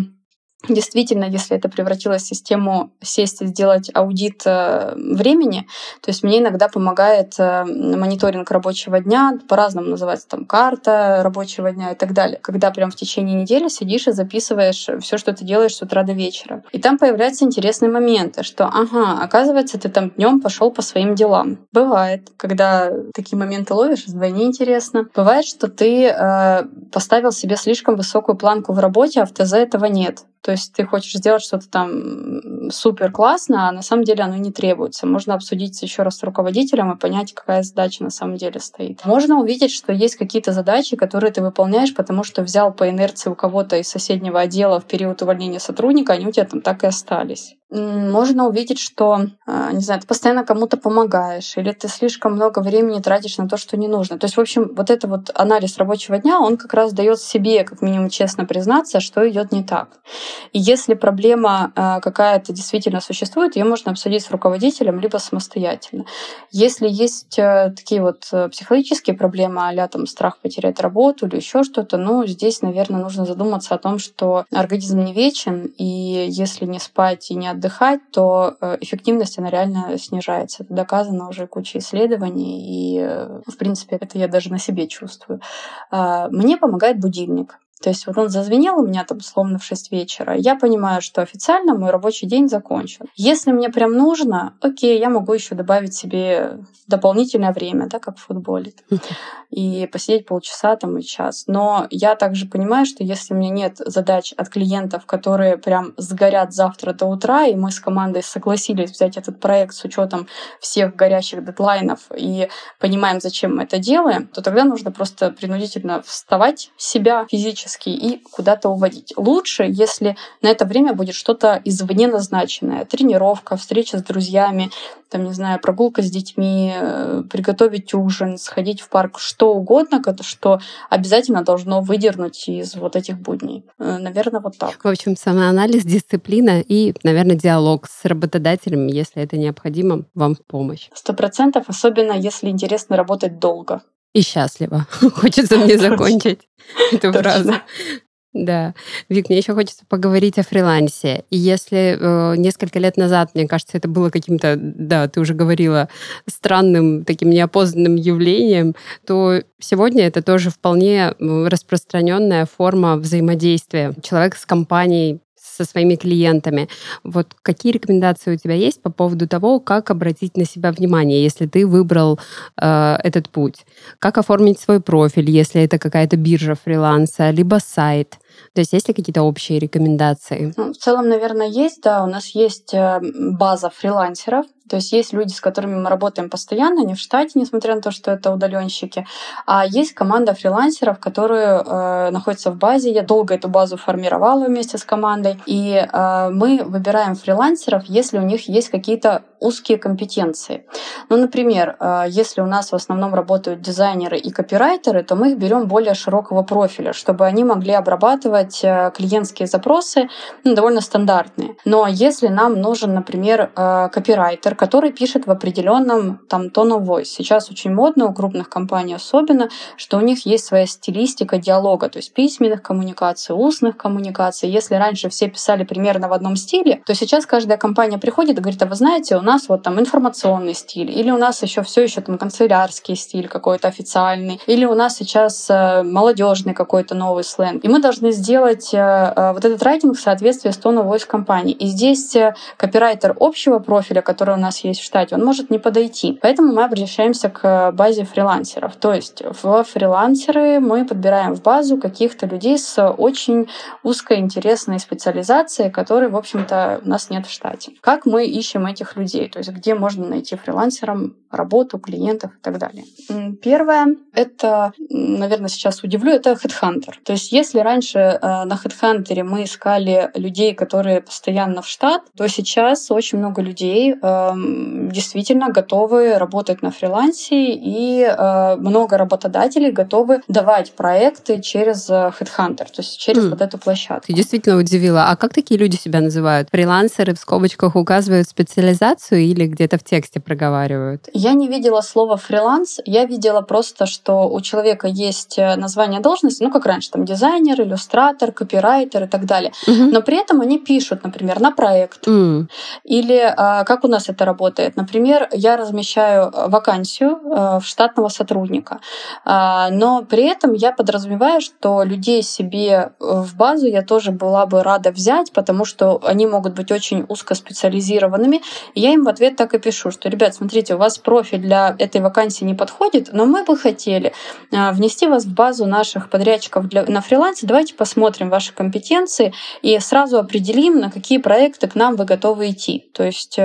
Действительно, если это превратилось в систему сесть и сделать аудит э, времени, то есть мне иногда помогает э, мониторинг рабочего дня, по-разному называется там карта рабочего дня и так далее, когда прям в течение недели сидишь и записываешь все, что ты делаешь с утра до вечера. И там появляются интересные моменты, что, ага, оказывается, ты там днем пошел по своим делам. Бывает, когда такие моменты ловишь, вдвойне интересно. Бывает, что ты э, поставил себе слишком высокую планку в работе, а в ТЗ этого нет. То есть ты хочешь сделать что-то там супер классно, а на самом деле оно не требуется. Можно обсудить еще раз с руководителем и понять, какая задача на самом деле стоит. Можно увидеть, что есть какие-то задачи, которые ты выполняешь, потому что взял по инерции у кого-то из соседнего отдела в период увольнения сотрудника, они у тебя там так и остались можно увидеть, что, а, не знаю, ты постоянно кому-то помогаешь, или ты слишком много времени тратишь на то, что не нужно. То есть, в общем, вот это вот анализ рабочего дня, он как раз дает себе, как минимум, честно признаться, что идет не так. И если проблема а, какая-то действительно существует, ее можно обсудить с руководителем, либо самостоятельно. Если есть э, такие вот э, психологические проблемы, а там страх потерять работу или еще что-то, ну, здесь, наверное, нужно задуматься о том, что организм не вечен, и если не спать и не отдыхать, то э, эффективность, она реально снижается. Это доказано уже кучей исследований, и, э, в принципе, это я даже на себе чувствую. А, мне помогает будильник. То есть вот он зазвенел у меня там словно в 6 вечера. Я понимаю, что официально мой рабочий день закончен. Если мне прям нужно, окей, я могу еще добавить себе дополнительное время, да, как в футболе. И посидеть полчаса там и час. Но я также понимаю, что если у меня нет задач от клиентов, которые прям сгорят завтра до утра, и мы с командой согласились взять этот проект с учетом всех горящих дедлайнов и понимаем, зачем мы это делаем, то тогда нужно просто принудительно вставать себя физически периодически и куда-то уводить. Лучше, если на это время будет что-то извне назначенное. Тренировка, встреча с друзьями, там, не знаю, прогулка с детьми, э, приготовить ужин, сходить в парк, что угодно, что обязательно должно выдернуть из вот этих будней. Э, наверное, вот так. В общем, самоанализ, дисциплина и, наверное, диалог с работодателем, если это необходимо, вам в помощь. Сто процентов, особенно если интересно работать долго. И счастливо. Хочется мне закончить эту фразу. Да. Вик, мне еще хочется поговорить о фрилансе. И если э, несколько лет назад, мне кажется, это было каким-то, да, ты уже говорила, странным, таким неопознанным явлением, то сегодня это тоже вполне распространенная форма взаимодействия. Человек с компанией со своими клиентами. Вот какие рекомендации у тебя есть по поводу того, как обратить на себя внимание, если ты выбрал э, этот путь? Как оформить свой профиль, если это какая-то биржа фриланса, либо сайт? То есть есть ли какие-то общие рекомендации? Ну, в целом, наверное, есть, да. У нас есть э, база фрилансеров, то есть есть люди, с которыми мы работаем постоянно, не в штате, несмотря на то, что это удаленщики. А есть команда фрилансеров, которые э, находятся в базе. Я долго эту базу формировала вместе с командой. И э, мы выбираем фрилансеров, если у них есть какие-то узкие компетенции. Ну, например, э, если у нас в основном работают дизайнеры и копирайтеры, то мы их берем более широкого профиля, чтобы они могли обрабатывать э, клиентские запросы ну, довольно стандартные. Но если нам нужен, например, э, копирайтер, который пишет в определенном там tone of voice. Сейчас очень модно у крупных компаний особенно, что у них есть своя стилистика диалога, то есть письменных коммуникаций, устных коммуникаций. Если раньше все писали примерно в одном стиле, то сейчас каждая компания приходит и говорит, а вы знаете, у нас вот там информационный стиль, или у нас еще все еще там канцелярский стиль какой-то официальный, или у нас сейчас э, молодежный какой-то новый сленг. И мы должны сделать э, э, вот этот райтинг в соответствии с of voice компании. И здесь копирайтер общего профиля, который у нас нас есть в штате, он может не подойти. Поэтому мы обращаемся к базе фрилансеров. То есть в фрилансеры мы подбираем в базу каких-то людей с очень узкой интересной специализацией, которой, в общем-то, у нас нет в штате. Как мы ищем этих людей? То есть где можно найти фрилансерам работу, клиентов и так далее. Первое — это, наверное, сейчас удивлю, это HeadHunter. То есть если раньше э, на HeadHunter мы искали людей, которые постоянно в штат, то сейчас очень много людей э, действительно готовы работать на фрилансе, и э, много работодателей готовы давать проекты через э, HeadHunter, то есть через mm. вот эту площадку. Ты действительно удивила. А как такие люди себя называют? Фрилансеры в скобочках указывают специализацию или где-то в тексте проговаривают? Я не видела слова фриланс, я видела просто, что у человека есть э, название должности, ну как раньше, там дизайнер, иллюстратор, копирайтер и так далее. Mm-hmm. Но при этом они пишут, например, на проект. Mm. Или как у нас это работает. Например, я размещаю э, вакансию э, в штатного сотрудника, а, но при этом я подразумеваю, что людей себе э, в базу я тоже была бы рада взять, потому что они могут быть очень узкоспециализированными. И я им в ответ так и пишу, что, ребят, смотрите, у вас профиль для этой вакансии не подходит, но мы бы хотели внести вас в базу наших подрядчиков для, на фрилансе. Давайте посмотрим ваши компетенции и сразу определим, на какие проекты к нам вы готовы идти. То есть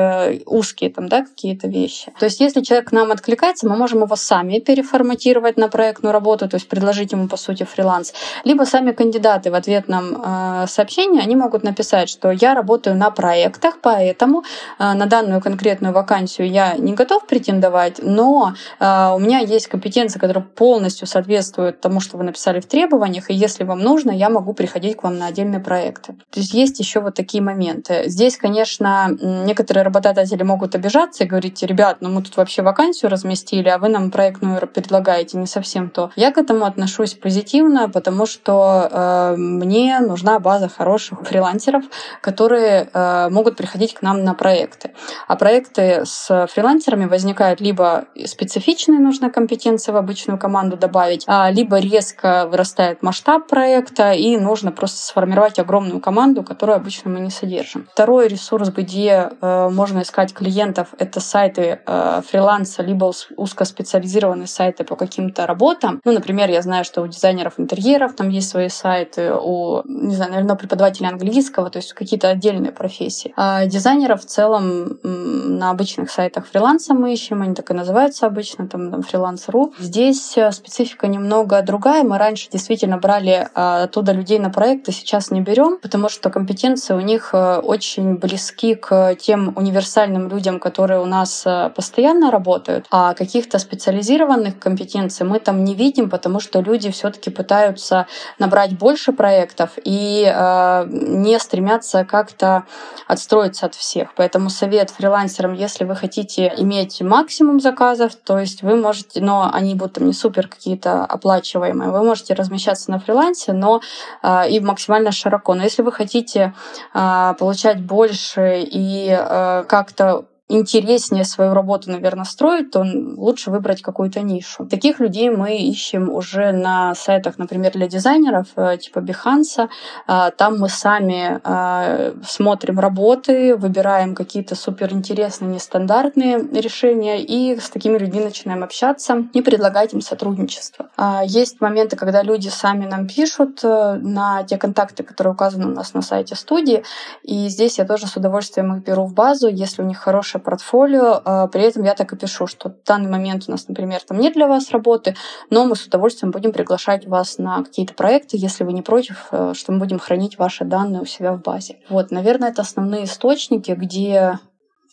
узкие узкие там, да, какие-то вещи. То есть если человек к нам откликается, мы можем его сами переформатировать на проектную работу, то есть предложить ему, по сути, фриланс. Либо сами кандидаты в ответном э, сообщении, они могут написать, что я работаю на проектах, поэтому э, на данную конкретную вакансию я не готов претендовать, но э, у меня есть компетенции, которые полностью соответствуют тому, что вы написали в требованиях, и если вам нужно, я могу приходить к вам на отдельные проекты. То есть есть еще вот такие моменты. Здесь, конечно, некоторые работодатели могут могут обижаться и говорить, ребят, ну мы тут вообще вакансию разместили, а вы нам проектную предлагаете не совсем то. Я к этому отношусь позитивно, потому что э, мне нужна база хороших фрилансеров, которые э, могут приходить к нам на проекты. А проекты с фрилансерами возникают либо специфичные нужно компетенции в обычную команду добавить, а, либо резко вырастает масштаб проекта, и нужно просто сформировать огромную команду, которую обычно мы не содержим. Второй ресурс, где э, можно искать клиентов это сайты э, фриланса, либо узкоспециализированные сайты по каким-то работам. Ну, например, я знаю, что у дизайнеров интерьеров там есть свои сайты, у, не знаю, наверное, преподавателей английского, то есть какие-то отдельные профессии. А дизайнеров в целом на обычных сайтах фриланса мы ищем, они так и называются обычно, там, там фриланс.ру. Здесь э, специфика немного другая. Мы раньше действительно брали а, оттуда людей на проекты, сейчас не берем, потому что компетенции у них э, очень близки к тем универсальным людям, которые у нас э, постоянно работают, а каких-то специализированных компетенций мы там не видим, потому что люди все-таки пытаются набрать больше проектов и э, не стремятся как-то отстроиться от всех. Поэтому совет фрилансерам, если вы хотите иметь максимум заказов, то есть вы можете, но они будут там не супер какие-то оплачиваемые, вы можете размещаться на фрилансе, но э, и максимально широко. Но если вы хотите э, получать больше и э, как-то интереснее свою работу, наверное, строить, то лучше выбрать какую-то нишу. Таких людей мы ищем уже на сайтах, например, для дизайнеров, э, типа Behance. А, там мы сами а, смотрим работы, выбираем какие-то суперинтересные, нестандартные решения и с такими людьми начинаем общаться и предлагать им сотрудничество. Есть моменты, когда люди сами нам пишут э, на те контакты, которые указаны у нас на сайте студии, и здесь я тоже с удовольствием их беру в базу, если у них хорошая ваше портфолио. А, при этом я так и пишу, что в данный момент у нас, например, там нет для вас работы, но мы с удовольствием будем приглашать вас на какие-то проекты, если вы не против, э, что мы будем хранить ваши данные у себя в базе. Вот, наверное, это основные источники, где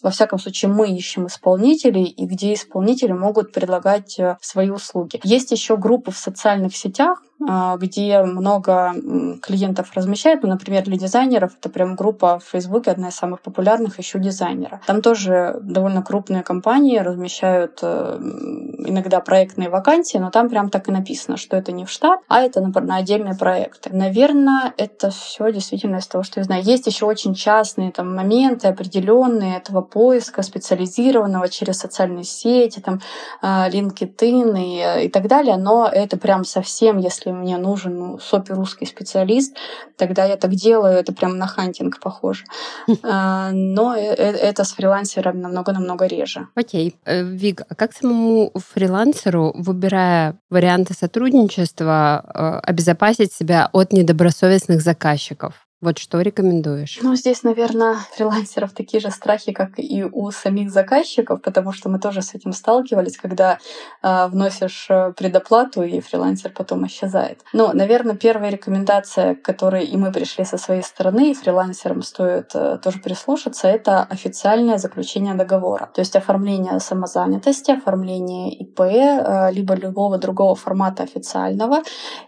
во всяком случае, мы ищем исполнителей, и где исполнители могут предлагать э, свои услуги. Есть еще группы в социальных сетях, где много клиентов размещают. Ну, например, для дизайнеров это прям группа в Фейсбуке, одна из самых популярных, еще дизайнера. Там тоже довольно крупные компании размещают э, иногда проектные вакансии, но там прям так и написано, что это не в штат, а это на, на отдельные проекты. Наверное, это все действительно из того, что я знаю. Есть еще очень частные там моменты определенные этого поиска специализированного через социальные сети, там а, LinkedIn и, и так далее, но это прям совсем, если мне нужен ну, супер русский специалист, тогда я так делаю, это прям на хантинг похоже. А, но э, э, это с фрилансером намного-намного реже. Окей. Э, Вик, а как самому фрилансеру, выбирая варианты сотрудничества, обезопасить себя от недобросовестных заказчиков? Вот что рекомендуешь? Ну, здесь, наверное, фрилансеров такие же страхи, как и у самих заказчиков, потому что мы тоже с этим сталкивались, когда э, вносишь предоплату, и фрилансер потом исчезает. Но, наверное, первая рекомендация, к которой и мы пришли со своей стороны, и фрилансерам стоит э, тоже прислушаться, это официальное заключение договора. То есть оформление самозанятости, оформление ИП, э, либо любого другого формата официального,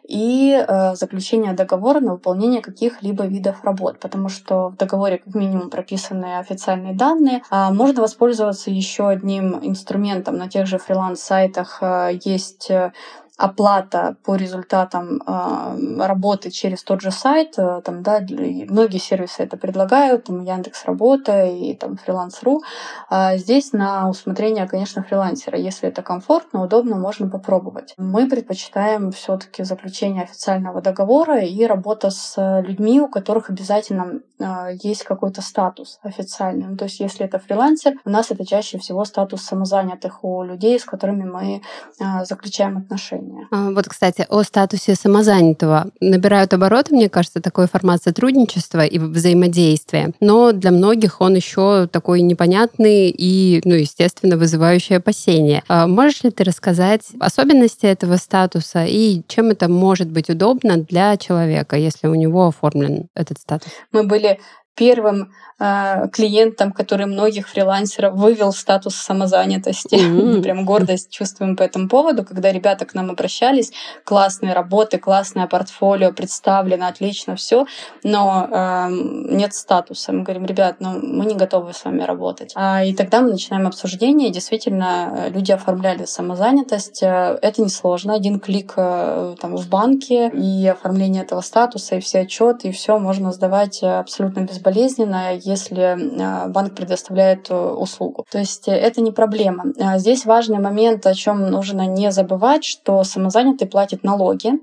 и э, заключение договора на выполнение каких-либо видов видов работ, потому что в договоре как минимум прописаны официальные данные. А можно воспользоваться еще одним инструментом на тех же фриланс-сайтах. А, есть э, оплата по результатам э, работы через тот же сайт, э, там, да, многие сервисы это предлагают, там Яндекс Работа и там Фриланс.ру. А здесь на усмотрение, конечно, фрилансера. Если это комфортно, удобно, можно попробовать. Мы предпочитаем все-таки заключение официального договора и работа с людьми, у которых обязательно э, есть какой-то статус официальный. Ну, то есть, если это фрилансер, у нас это чаще всего статус самозанятых у людей, с которыми мы э, заключаем отношения отношения. А, вот, кстати, о статусе самозанятого. Набирают обороты, мне кажется, такой формат сотрудничества и взаимодействия. Но для многих он еще такой непонятный и, ну, естественно, вызывающий опасения. А можешь ли ты рассказать особенности этого статуса и чем это может быть удобно для человека, если у него оформлен этот статус? Мы были первым э, клиентом, который многих фрилансеров вывел статус самозанятости. Mm-hmm. Прям гордость чувствуем по этому поводу, когда ребята к нам обращались, классные работы, классное портфолио представлено, отлично все, но э, нет статуса. Мы говорим, ребят, ну мы не готовы с вами работать. А, и тогда мы начинаем обсуждение. Действительно, э, люди оформляли самозанятость. Э, это несложно. Один клик э, там в банке и оформление этого статуса, и все отчеты, и все можно сдавать абсолютно без безболезненно, если а, банк предоставляет э, услугу. То есть э, это не проблема. А здесь важный момент, о чем нужно не забывать, что самозанятый платит налоги.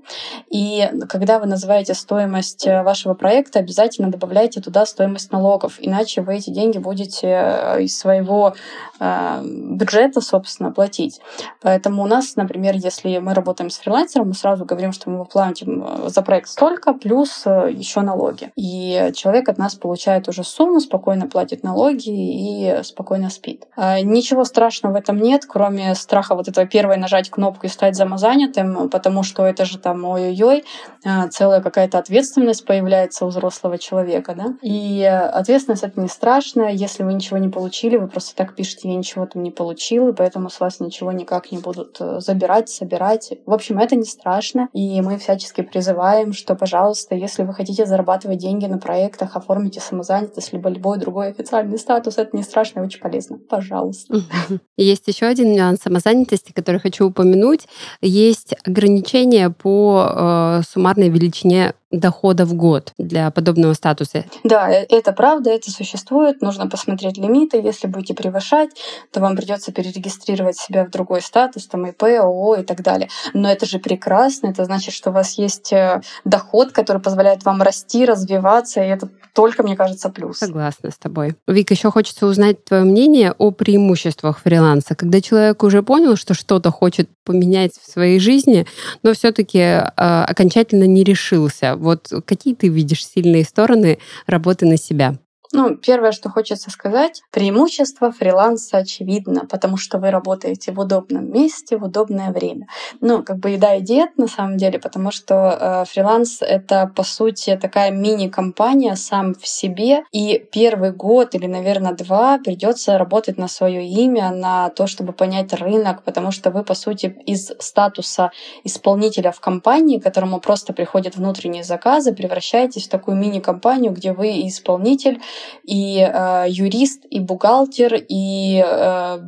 И когда вы называете стоимость э, вашего проекта, обязательно добавляйте туда стоимость налогов, иначе вы эти деньги будете из своего бюджета, собственно, платить. Поэтому у нас, например, если мы работаем с фрилансером, мы сразу говорим, что мы платим за проект столько, плюс еще налоги. И человек от нас получает получает уже сумму, спокойно платит налоги и спокойно спит. А, ничего страшного в этом нет, кроме страха вот этого первой нажать кнопку и стать самозанятым, потому что это же там ой-ой-ой, а, целая какая-то ответственность появляется у взрослого человека, да. И ответственность это не страшно, если вы ничего не получили, вы просто так пишете, я ничего там не получил, и поэтому с вас ничего никак не будут э, забирать, собирать. В общем, это не страшно, и мы всячески призываем, что, пожалуйста, если вы хотите зарабатывать деньги на проектах, оформите самозанятость, либо любой другой официальный статус, это не страшно и очень полезно. Пожалуйста. Есть еще один нюанс самозанятости, который хочу упомянуть. Есть ограничения по э, суммарной величине дохода в год для подобного статуса. Да, э, это правда, это существует. Нужно посмотреть лимиты. Если будете превышать, то вам придется перерегистрировать себя в другой статус, там ИП, ООО и так далее. Но это же прекрасно. Это значит, что у вас есть э, доход, который позволяет вам расти, развиваться, и это только, мне кажется, плюс. Согласна с тобой. Вик, еще хочется узнать твое мнение о преимуществах фриланса. Когда человек уже понял, что что-то хочет поменять в своей жизни, но все-таки э, окончательно не решился. Вот какие ты видишь сильные стороны работы на себя? Ну, первое, что хочется сказать, преимущество фриланса очевидно, потому что вы работаете в удобном месте, в удобное время. Ну, как бы еда и диет на самом деле, потому что э, фриланс — это, по сути, такая мини-компания сам в себе, и первый год или, наверное, два придется работать на свое имя, на то, чтобы понять рынок, потому что вы, по сути, из статуса исполнителя в компании, которому просто приходят внутренние заказы, превращаетесь в такую мини-компанию, где вы исполнитель, и э, юрист, и бухгалтер, и э,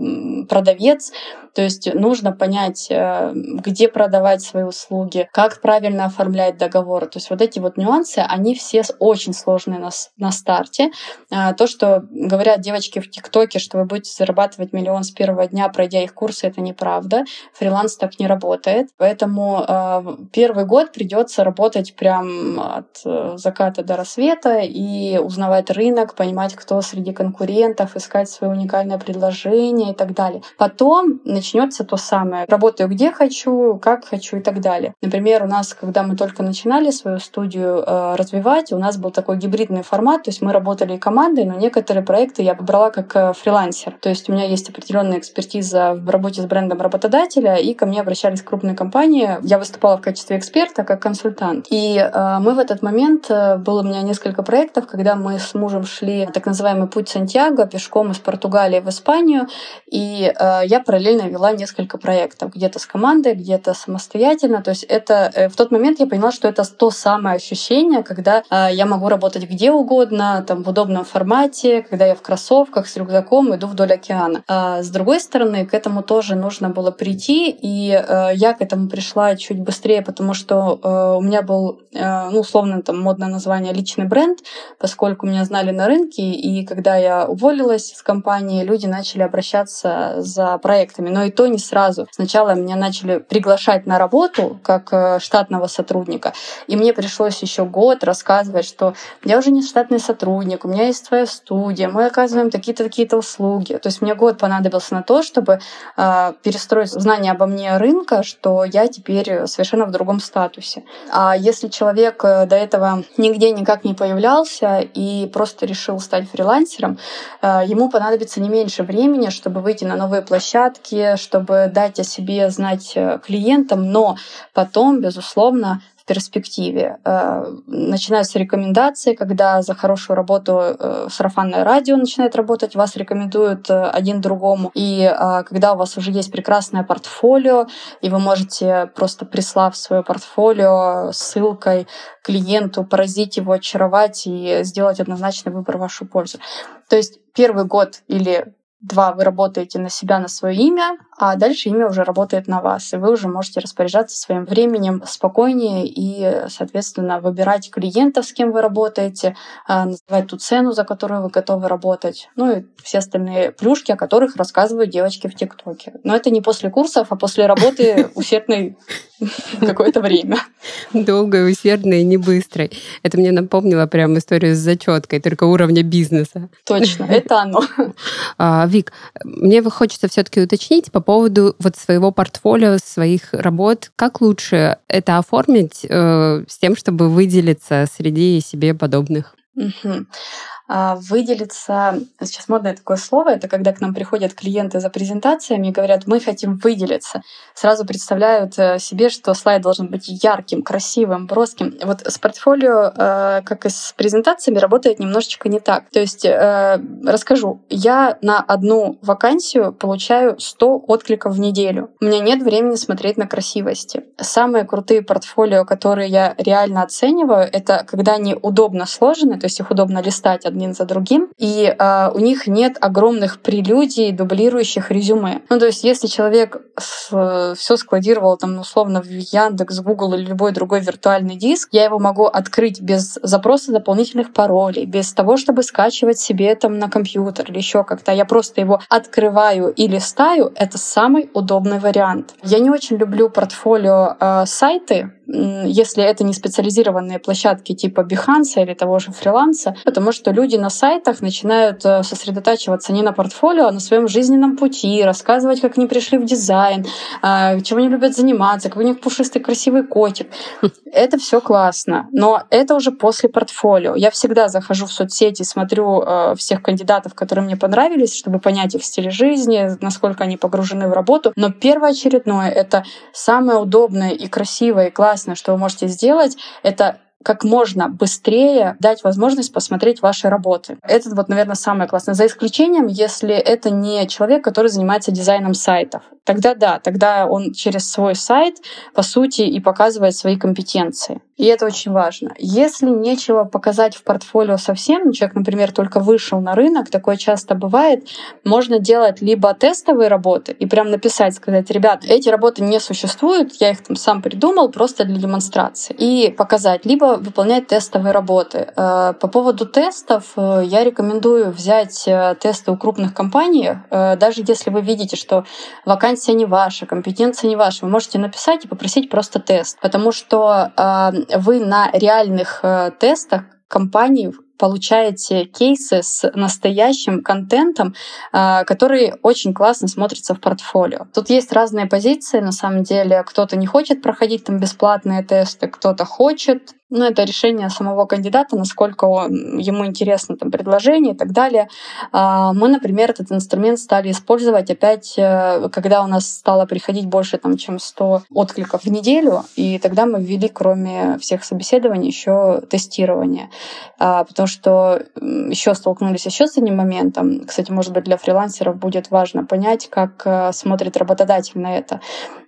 продавец. То есть нужно понять, э, где продавать свои услуги, как правильно оформлять договор. То есть вот эти вот нюансы, они все очень сложные на, на старте. А, то, что говорят девочки в ТикТоке, что вы будете зарабатывать миллион с первого дня, пройдя их курсы, это неправда. Фриланс так не работает. Поэтому э, первый год придется работать прям от э, заката до рассвета и узнавать рынок, понимать, кто среди конкурентов, искать свое уникальное предложение и так далее. Потом начнется то самое. Работаю где хочу, как хочу и так далее. Например, у нас, когда мы только начинали свою студию э, развивать, у нас был такой гибридный формат, то есть мы работали командой, но некоторые проекты я брала как э, фрилансер. То есть у меня есть определенная экспертиза в работе с брендом работодателя, и ко мне обращались крупные компании. Я выступала в качестве эксперта, как консультант. И э, мы в этот момент, э, было у меня несколько проектов, когда мы с мужем шли так называемый путь Сантьяго пешком из Португалии в Испанию, и э, я параллельно вела несколько проектов, где-то с командой, где-то самостоятельно. То есть это э, в тот момент я поняла, что это то самое ощущение, когда э, я могу работать где угодно, там в удобном формате, когда я в кроссовках с рюкзаком иду вдоль океана. А с другой стороны, к этому тоже нужно было прийти, и э, я к этому пришла чуть быстрее, потому что у меня был, ну, условно, там модное название личный бренд, поскольку меня знали на рынке, и когда я уволилась из компании, люди начали обращаться за проектами. Но и то не сразу. Сначала меня начали приглашать на работу как э, штатного сотрудника, и мне пришлось еще год рассказывать, что я уже не штатный сотрудник, у меня есть своя студия, мы оказываем такие-то такие-то услуги. То есть мне год понадобился на то, чтобы э, перестроить знание обо мне рынка, что я теперь совершенно в другом статусе. А если человек э, до этого нигде никак не появлялся и просто решил стать фрилансером, э, ему понадобится не меньше времени, чтобы выйти на новые площадки, чтобы дать о себе знать э, клиентам, но потом, безусловно, перспективе. Э, начинаются рекомендации, когда за хорошую работу э, сарафанное радио начинает работать, вас рекомендуют один другому. И когда у вас уже есть прекрасное портфолио, и вы можете просто прислав свое портфолио ссылкой клиенту, поразить его, очаровать и сделать однозначный выбор в вашу пользу. То есть первый год или Два, вы работаете на себя, на свое имя, а дальше имя уже работает на вас, и вы уже можете распоряжаться своим временем спокойнее и, соответственно, выбирать клиентов, с кем вы работаете, а, называть ту цену, за которую вы готовы работать, ну и все остальные плюшки, о которых рассказывают девочки в ТикТоке. Но это не после курсов, а после работы усердной какое-то время. Долгой, усердной и не быстрой. Это мне напомнило прям историю с зачеткой, только уровня бизнеса. Точно, это оно. А, Вик, мне хочется все-таки уточнить по поводу вот своего портфолио, своих работ. Как лучше это оформить э, с тем, чтобы выделиться среди себе подобных? Угу. А, выделиться, сейчас модное такое слово, это когда к нам приходят клиенты за презентациями и говорят, мы хотим выделиться. Сразу представляют э, себе, что слайд должен быть ярким, красивым, броским. Вот с портфолио, э, как и с презентациями, работает немножечко не так. То есть, э, расскажу, я на одну вакансию получаю 100 откликов в неделю. У меня нет времени смотреть на красивости. Самые крутые портфолио, которые я реально оцениваю, это когда они удобно сложены, то есть их удобно листать один за другим, и э, у них нет огромных прелюдий, дублирующих резюме. Ну, то есть, если человек все складировал там условно в Яндекс, Google или любой другой виртуальный диск, я его могу открыть без запроса дополнительных паролей, без того, чтобы скачивать себе там на компьютер или еще как-то. Я просто его открываю и листаю. Это самый удобный вариант. Я не очень люблю портфолио э, сайты, если это не специализированные площадки типа Behance или того же фриланса, потому что люди на сайтах начинают э, сосредотачиваться не на портфолио, а на своем жизненном пути, рассказывать, как они пришли в дизайн, э, чем они любят заниматься, какой у них пушистый красивый котик. Это все классно, но это уже после портфолио. Я всегда захожу в соцсети, смотрю э, всех кандидатов, которые мне понравились, чтобы понять их стиль жизни, насколько они погружены в работу. Но первоочередное — это самое удобное и красивое и классное классное, что вы можете сделать, это как можно быстрее дать возможность посмотреть ваши работы. Это вот, наверное, самое классное. За исключением, если это не человек, который занимается дизайном сайтов. Тогда да, тогда он через свой сайт, по сути, и показывает свои компетенции. И это очень важно. Если нечего показать в портфолио совсем, человек, например, только вышел на рынок, такое часто бывает, можно делать либо тестовые работы и прям написать, сказать, ребят, эти работы не существуют, я их там сам придумал просто для демонстрации. И показать, либо выполнять тестовые работы. Э, по поводу тестов э, я рекомендую взять э, тесты у крупных компаний, даже если вы видите, что вакансия не ваша, компетенция не ваша, вы можете написать и попросить просто тест, потому что вы на реальных э, тестах компаний получаете кейсы с настоящим контентом, э, который очень классно смотрится в портфолио. Тут есть разные позиции, на самом деле. Кто-то не хочет проходить там бесплатные тесты, кто-то хочет. Ну, это решение самого кандидата, насколько ему интересно там, предложение и так далее. А, мы, например, этот инструмент стали использовать опять, э, когда у нас стало приходить больше, там, чем 100 откликов в неделю, и тогда мы ввели, кроме всех собеседований, еще тестирование. А, потому что еще столкнулись еще с одним моментом. Кстати, может быть, для фрилансеров будет важно понять, как э, смотрит работодатель на это.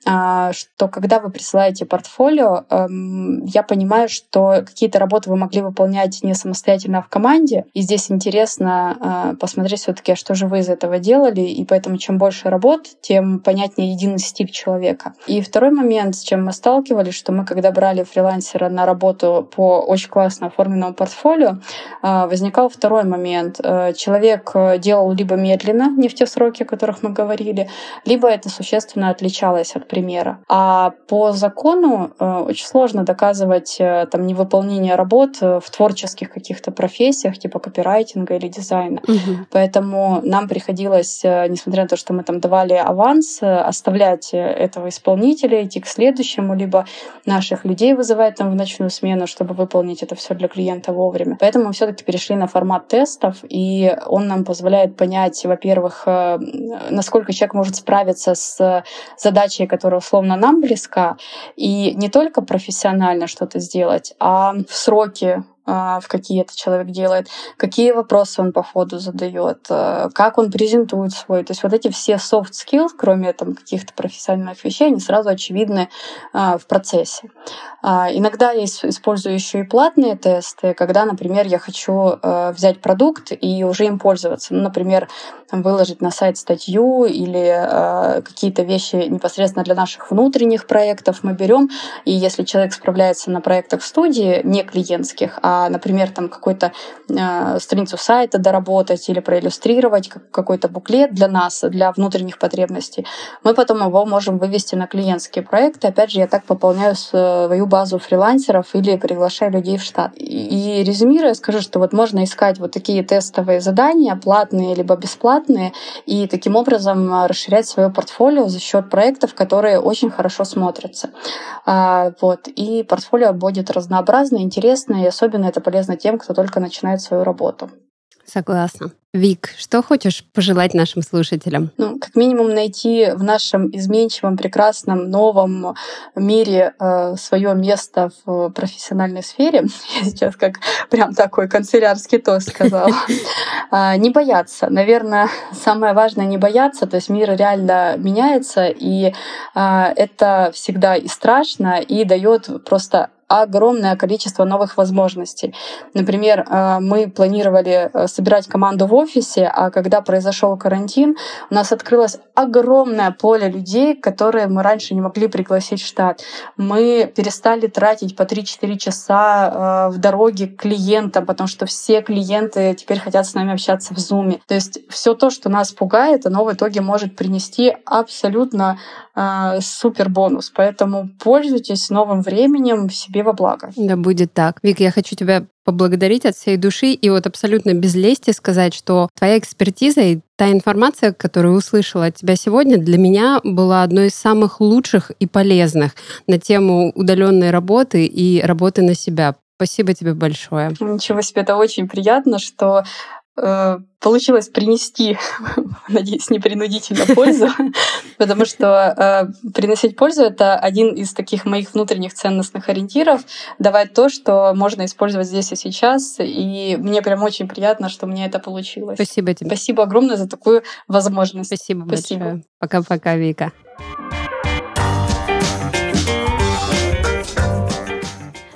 А, что когда вы присылаете портфолио, эм, я понимаю, что какие-то работы вы могли выполнять не самостоятельно, а в команде. И здесь интересно э, посмотреть все-таки, а что же вы из этого делали. И поэтому чем больше работ, тем понятнее единый стиль человека. И второй момент, с чем мы сталкивались, что мы, когда брали фрилансера на работу по очень классно оформленному портфолио, возникал второй момент. Человек делал либо медленно, не в те сроки, о которых мы говорили, либо это существенно отличалось от примера. А по закону э, очень сложно доказывать э, там невыполнение работ э, в творческих каких-то профессиях, типа копирайтинга или дизайна. Угу. Поэтому нам приходилось, несмотря на то, что мы там давали аванс, оставлять этого исполнителя, идти к следующему, либо наших людей вызывать там в ночную смену, чтобы выполнить это все для клиента вовремя. Поэтому все-таки перешли на формат тестов, и он нам позволяет понять, во-первых, насколько человек может справиться с задачей, которая условно нам близка, и не только профессионально что-то сделать, а в сроки в какие это человек делает, какие вопросы он по ходу задает, э, как он презентует свой. То есть вот эти все soft skills, кроме там каких-то профессиональных вещей, они сразу очевидны а, в процессе. А, иногда я использую еще и платные тесты, когда, например, я хочу взять продукт и уже им пользоваться. Ну, например, выложить на сайт статью или какие-то вещи непосредственно для наших внутренних проектов мы берем. И если человек справляется на проектах студии, не клиентских, а например, там какую-то э, страницу сайта доработать или проиллюстрировать какой-то буклет для нас, для внутренних потребностей, мы потом его можем вывести на клиентские проекты. Опять же, я так пополняю свою базу фрилансеров или приглашаю людей в штат. И, резюмируя, скажу, что вот можно искать вот такие тестовые задания, платные либо бесплатные, и таким образом расширять свое портфолио за счет проектов, которые очень хорошо смотрятся. А, вот. И портфолио будет разнообразное, интересное, и особенно это полезно тем, кто только начинает свою работу. Согласна. Вик, что хочешь пожелать нашим слушателям? Ну, как минимум найти в нашем изменчивом, прекрасном, новом мире э, свое место в профессиональной сфере. Я сейчас как прям такой канцелярский тост сказала. А, не бояться. Наверное, самое важное не бояться. То есть мир реально меняется, и а, это всегда и страшно, и дает просто огромное количество новых возможностей. Например, э, мы планировали э, собирать команду в офисе, а когда произошел карантин, у нас открылось огромное поле людей, которые мы раньше не могли пригласить в штат. Мы перестали тратить по 3-4 часа э, в дороге к клиентам, потому что все клиенты теперь хотят с нами общаться в Zoom. То есть все то, что нас пугает, оно в итоге может принести абсолютно супер бонус. Поэтому пользуйтесь новым временем себе себе во благо. Да будет так. Вик, я хочу тебя поблагодарить от всей души и вот абсолютно без лести сказать, что твоя экспертиза и та информация, которую услышала от тебя сегодня, для меня была одной из самых лучших и полезных на тему удаленной работы и работы на себя. Спасибо тебе большое. Ничего себе, это очень приятно, что получилось принести, надеюсь, непринудительно пользу, потому что э, приносить пользу — это один из таких моих внутренних ценностных ориентиров, давать то, что можно использовать здесь и сейчас, и мне прям очень приятно, что мне это получилось. Спасибо тебе. Спасибо огромное за такую возможность. Спасибо, Спасибо. большое. Пока-пока, Вика.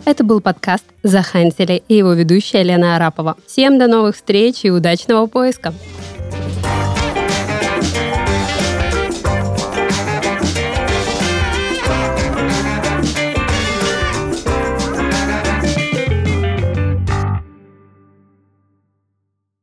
Это был подкаст «Захантили» и его ведущая Лена Арапова. Всем до новых встреч и удачного поиска!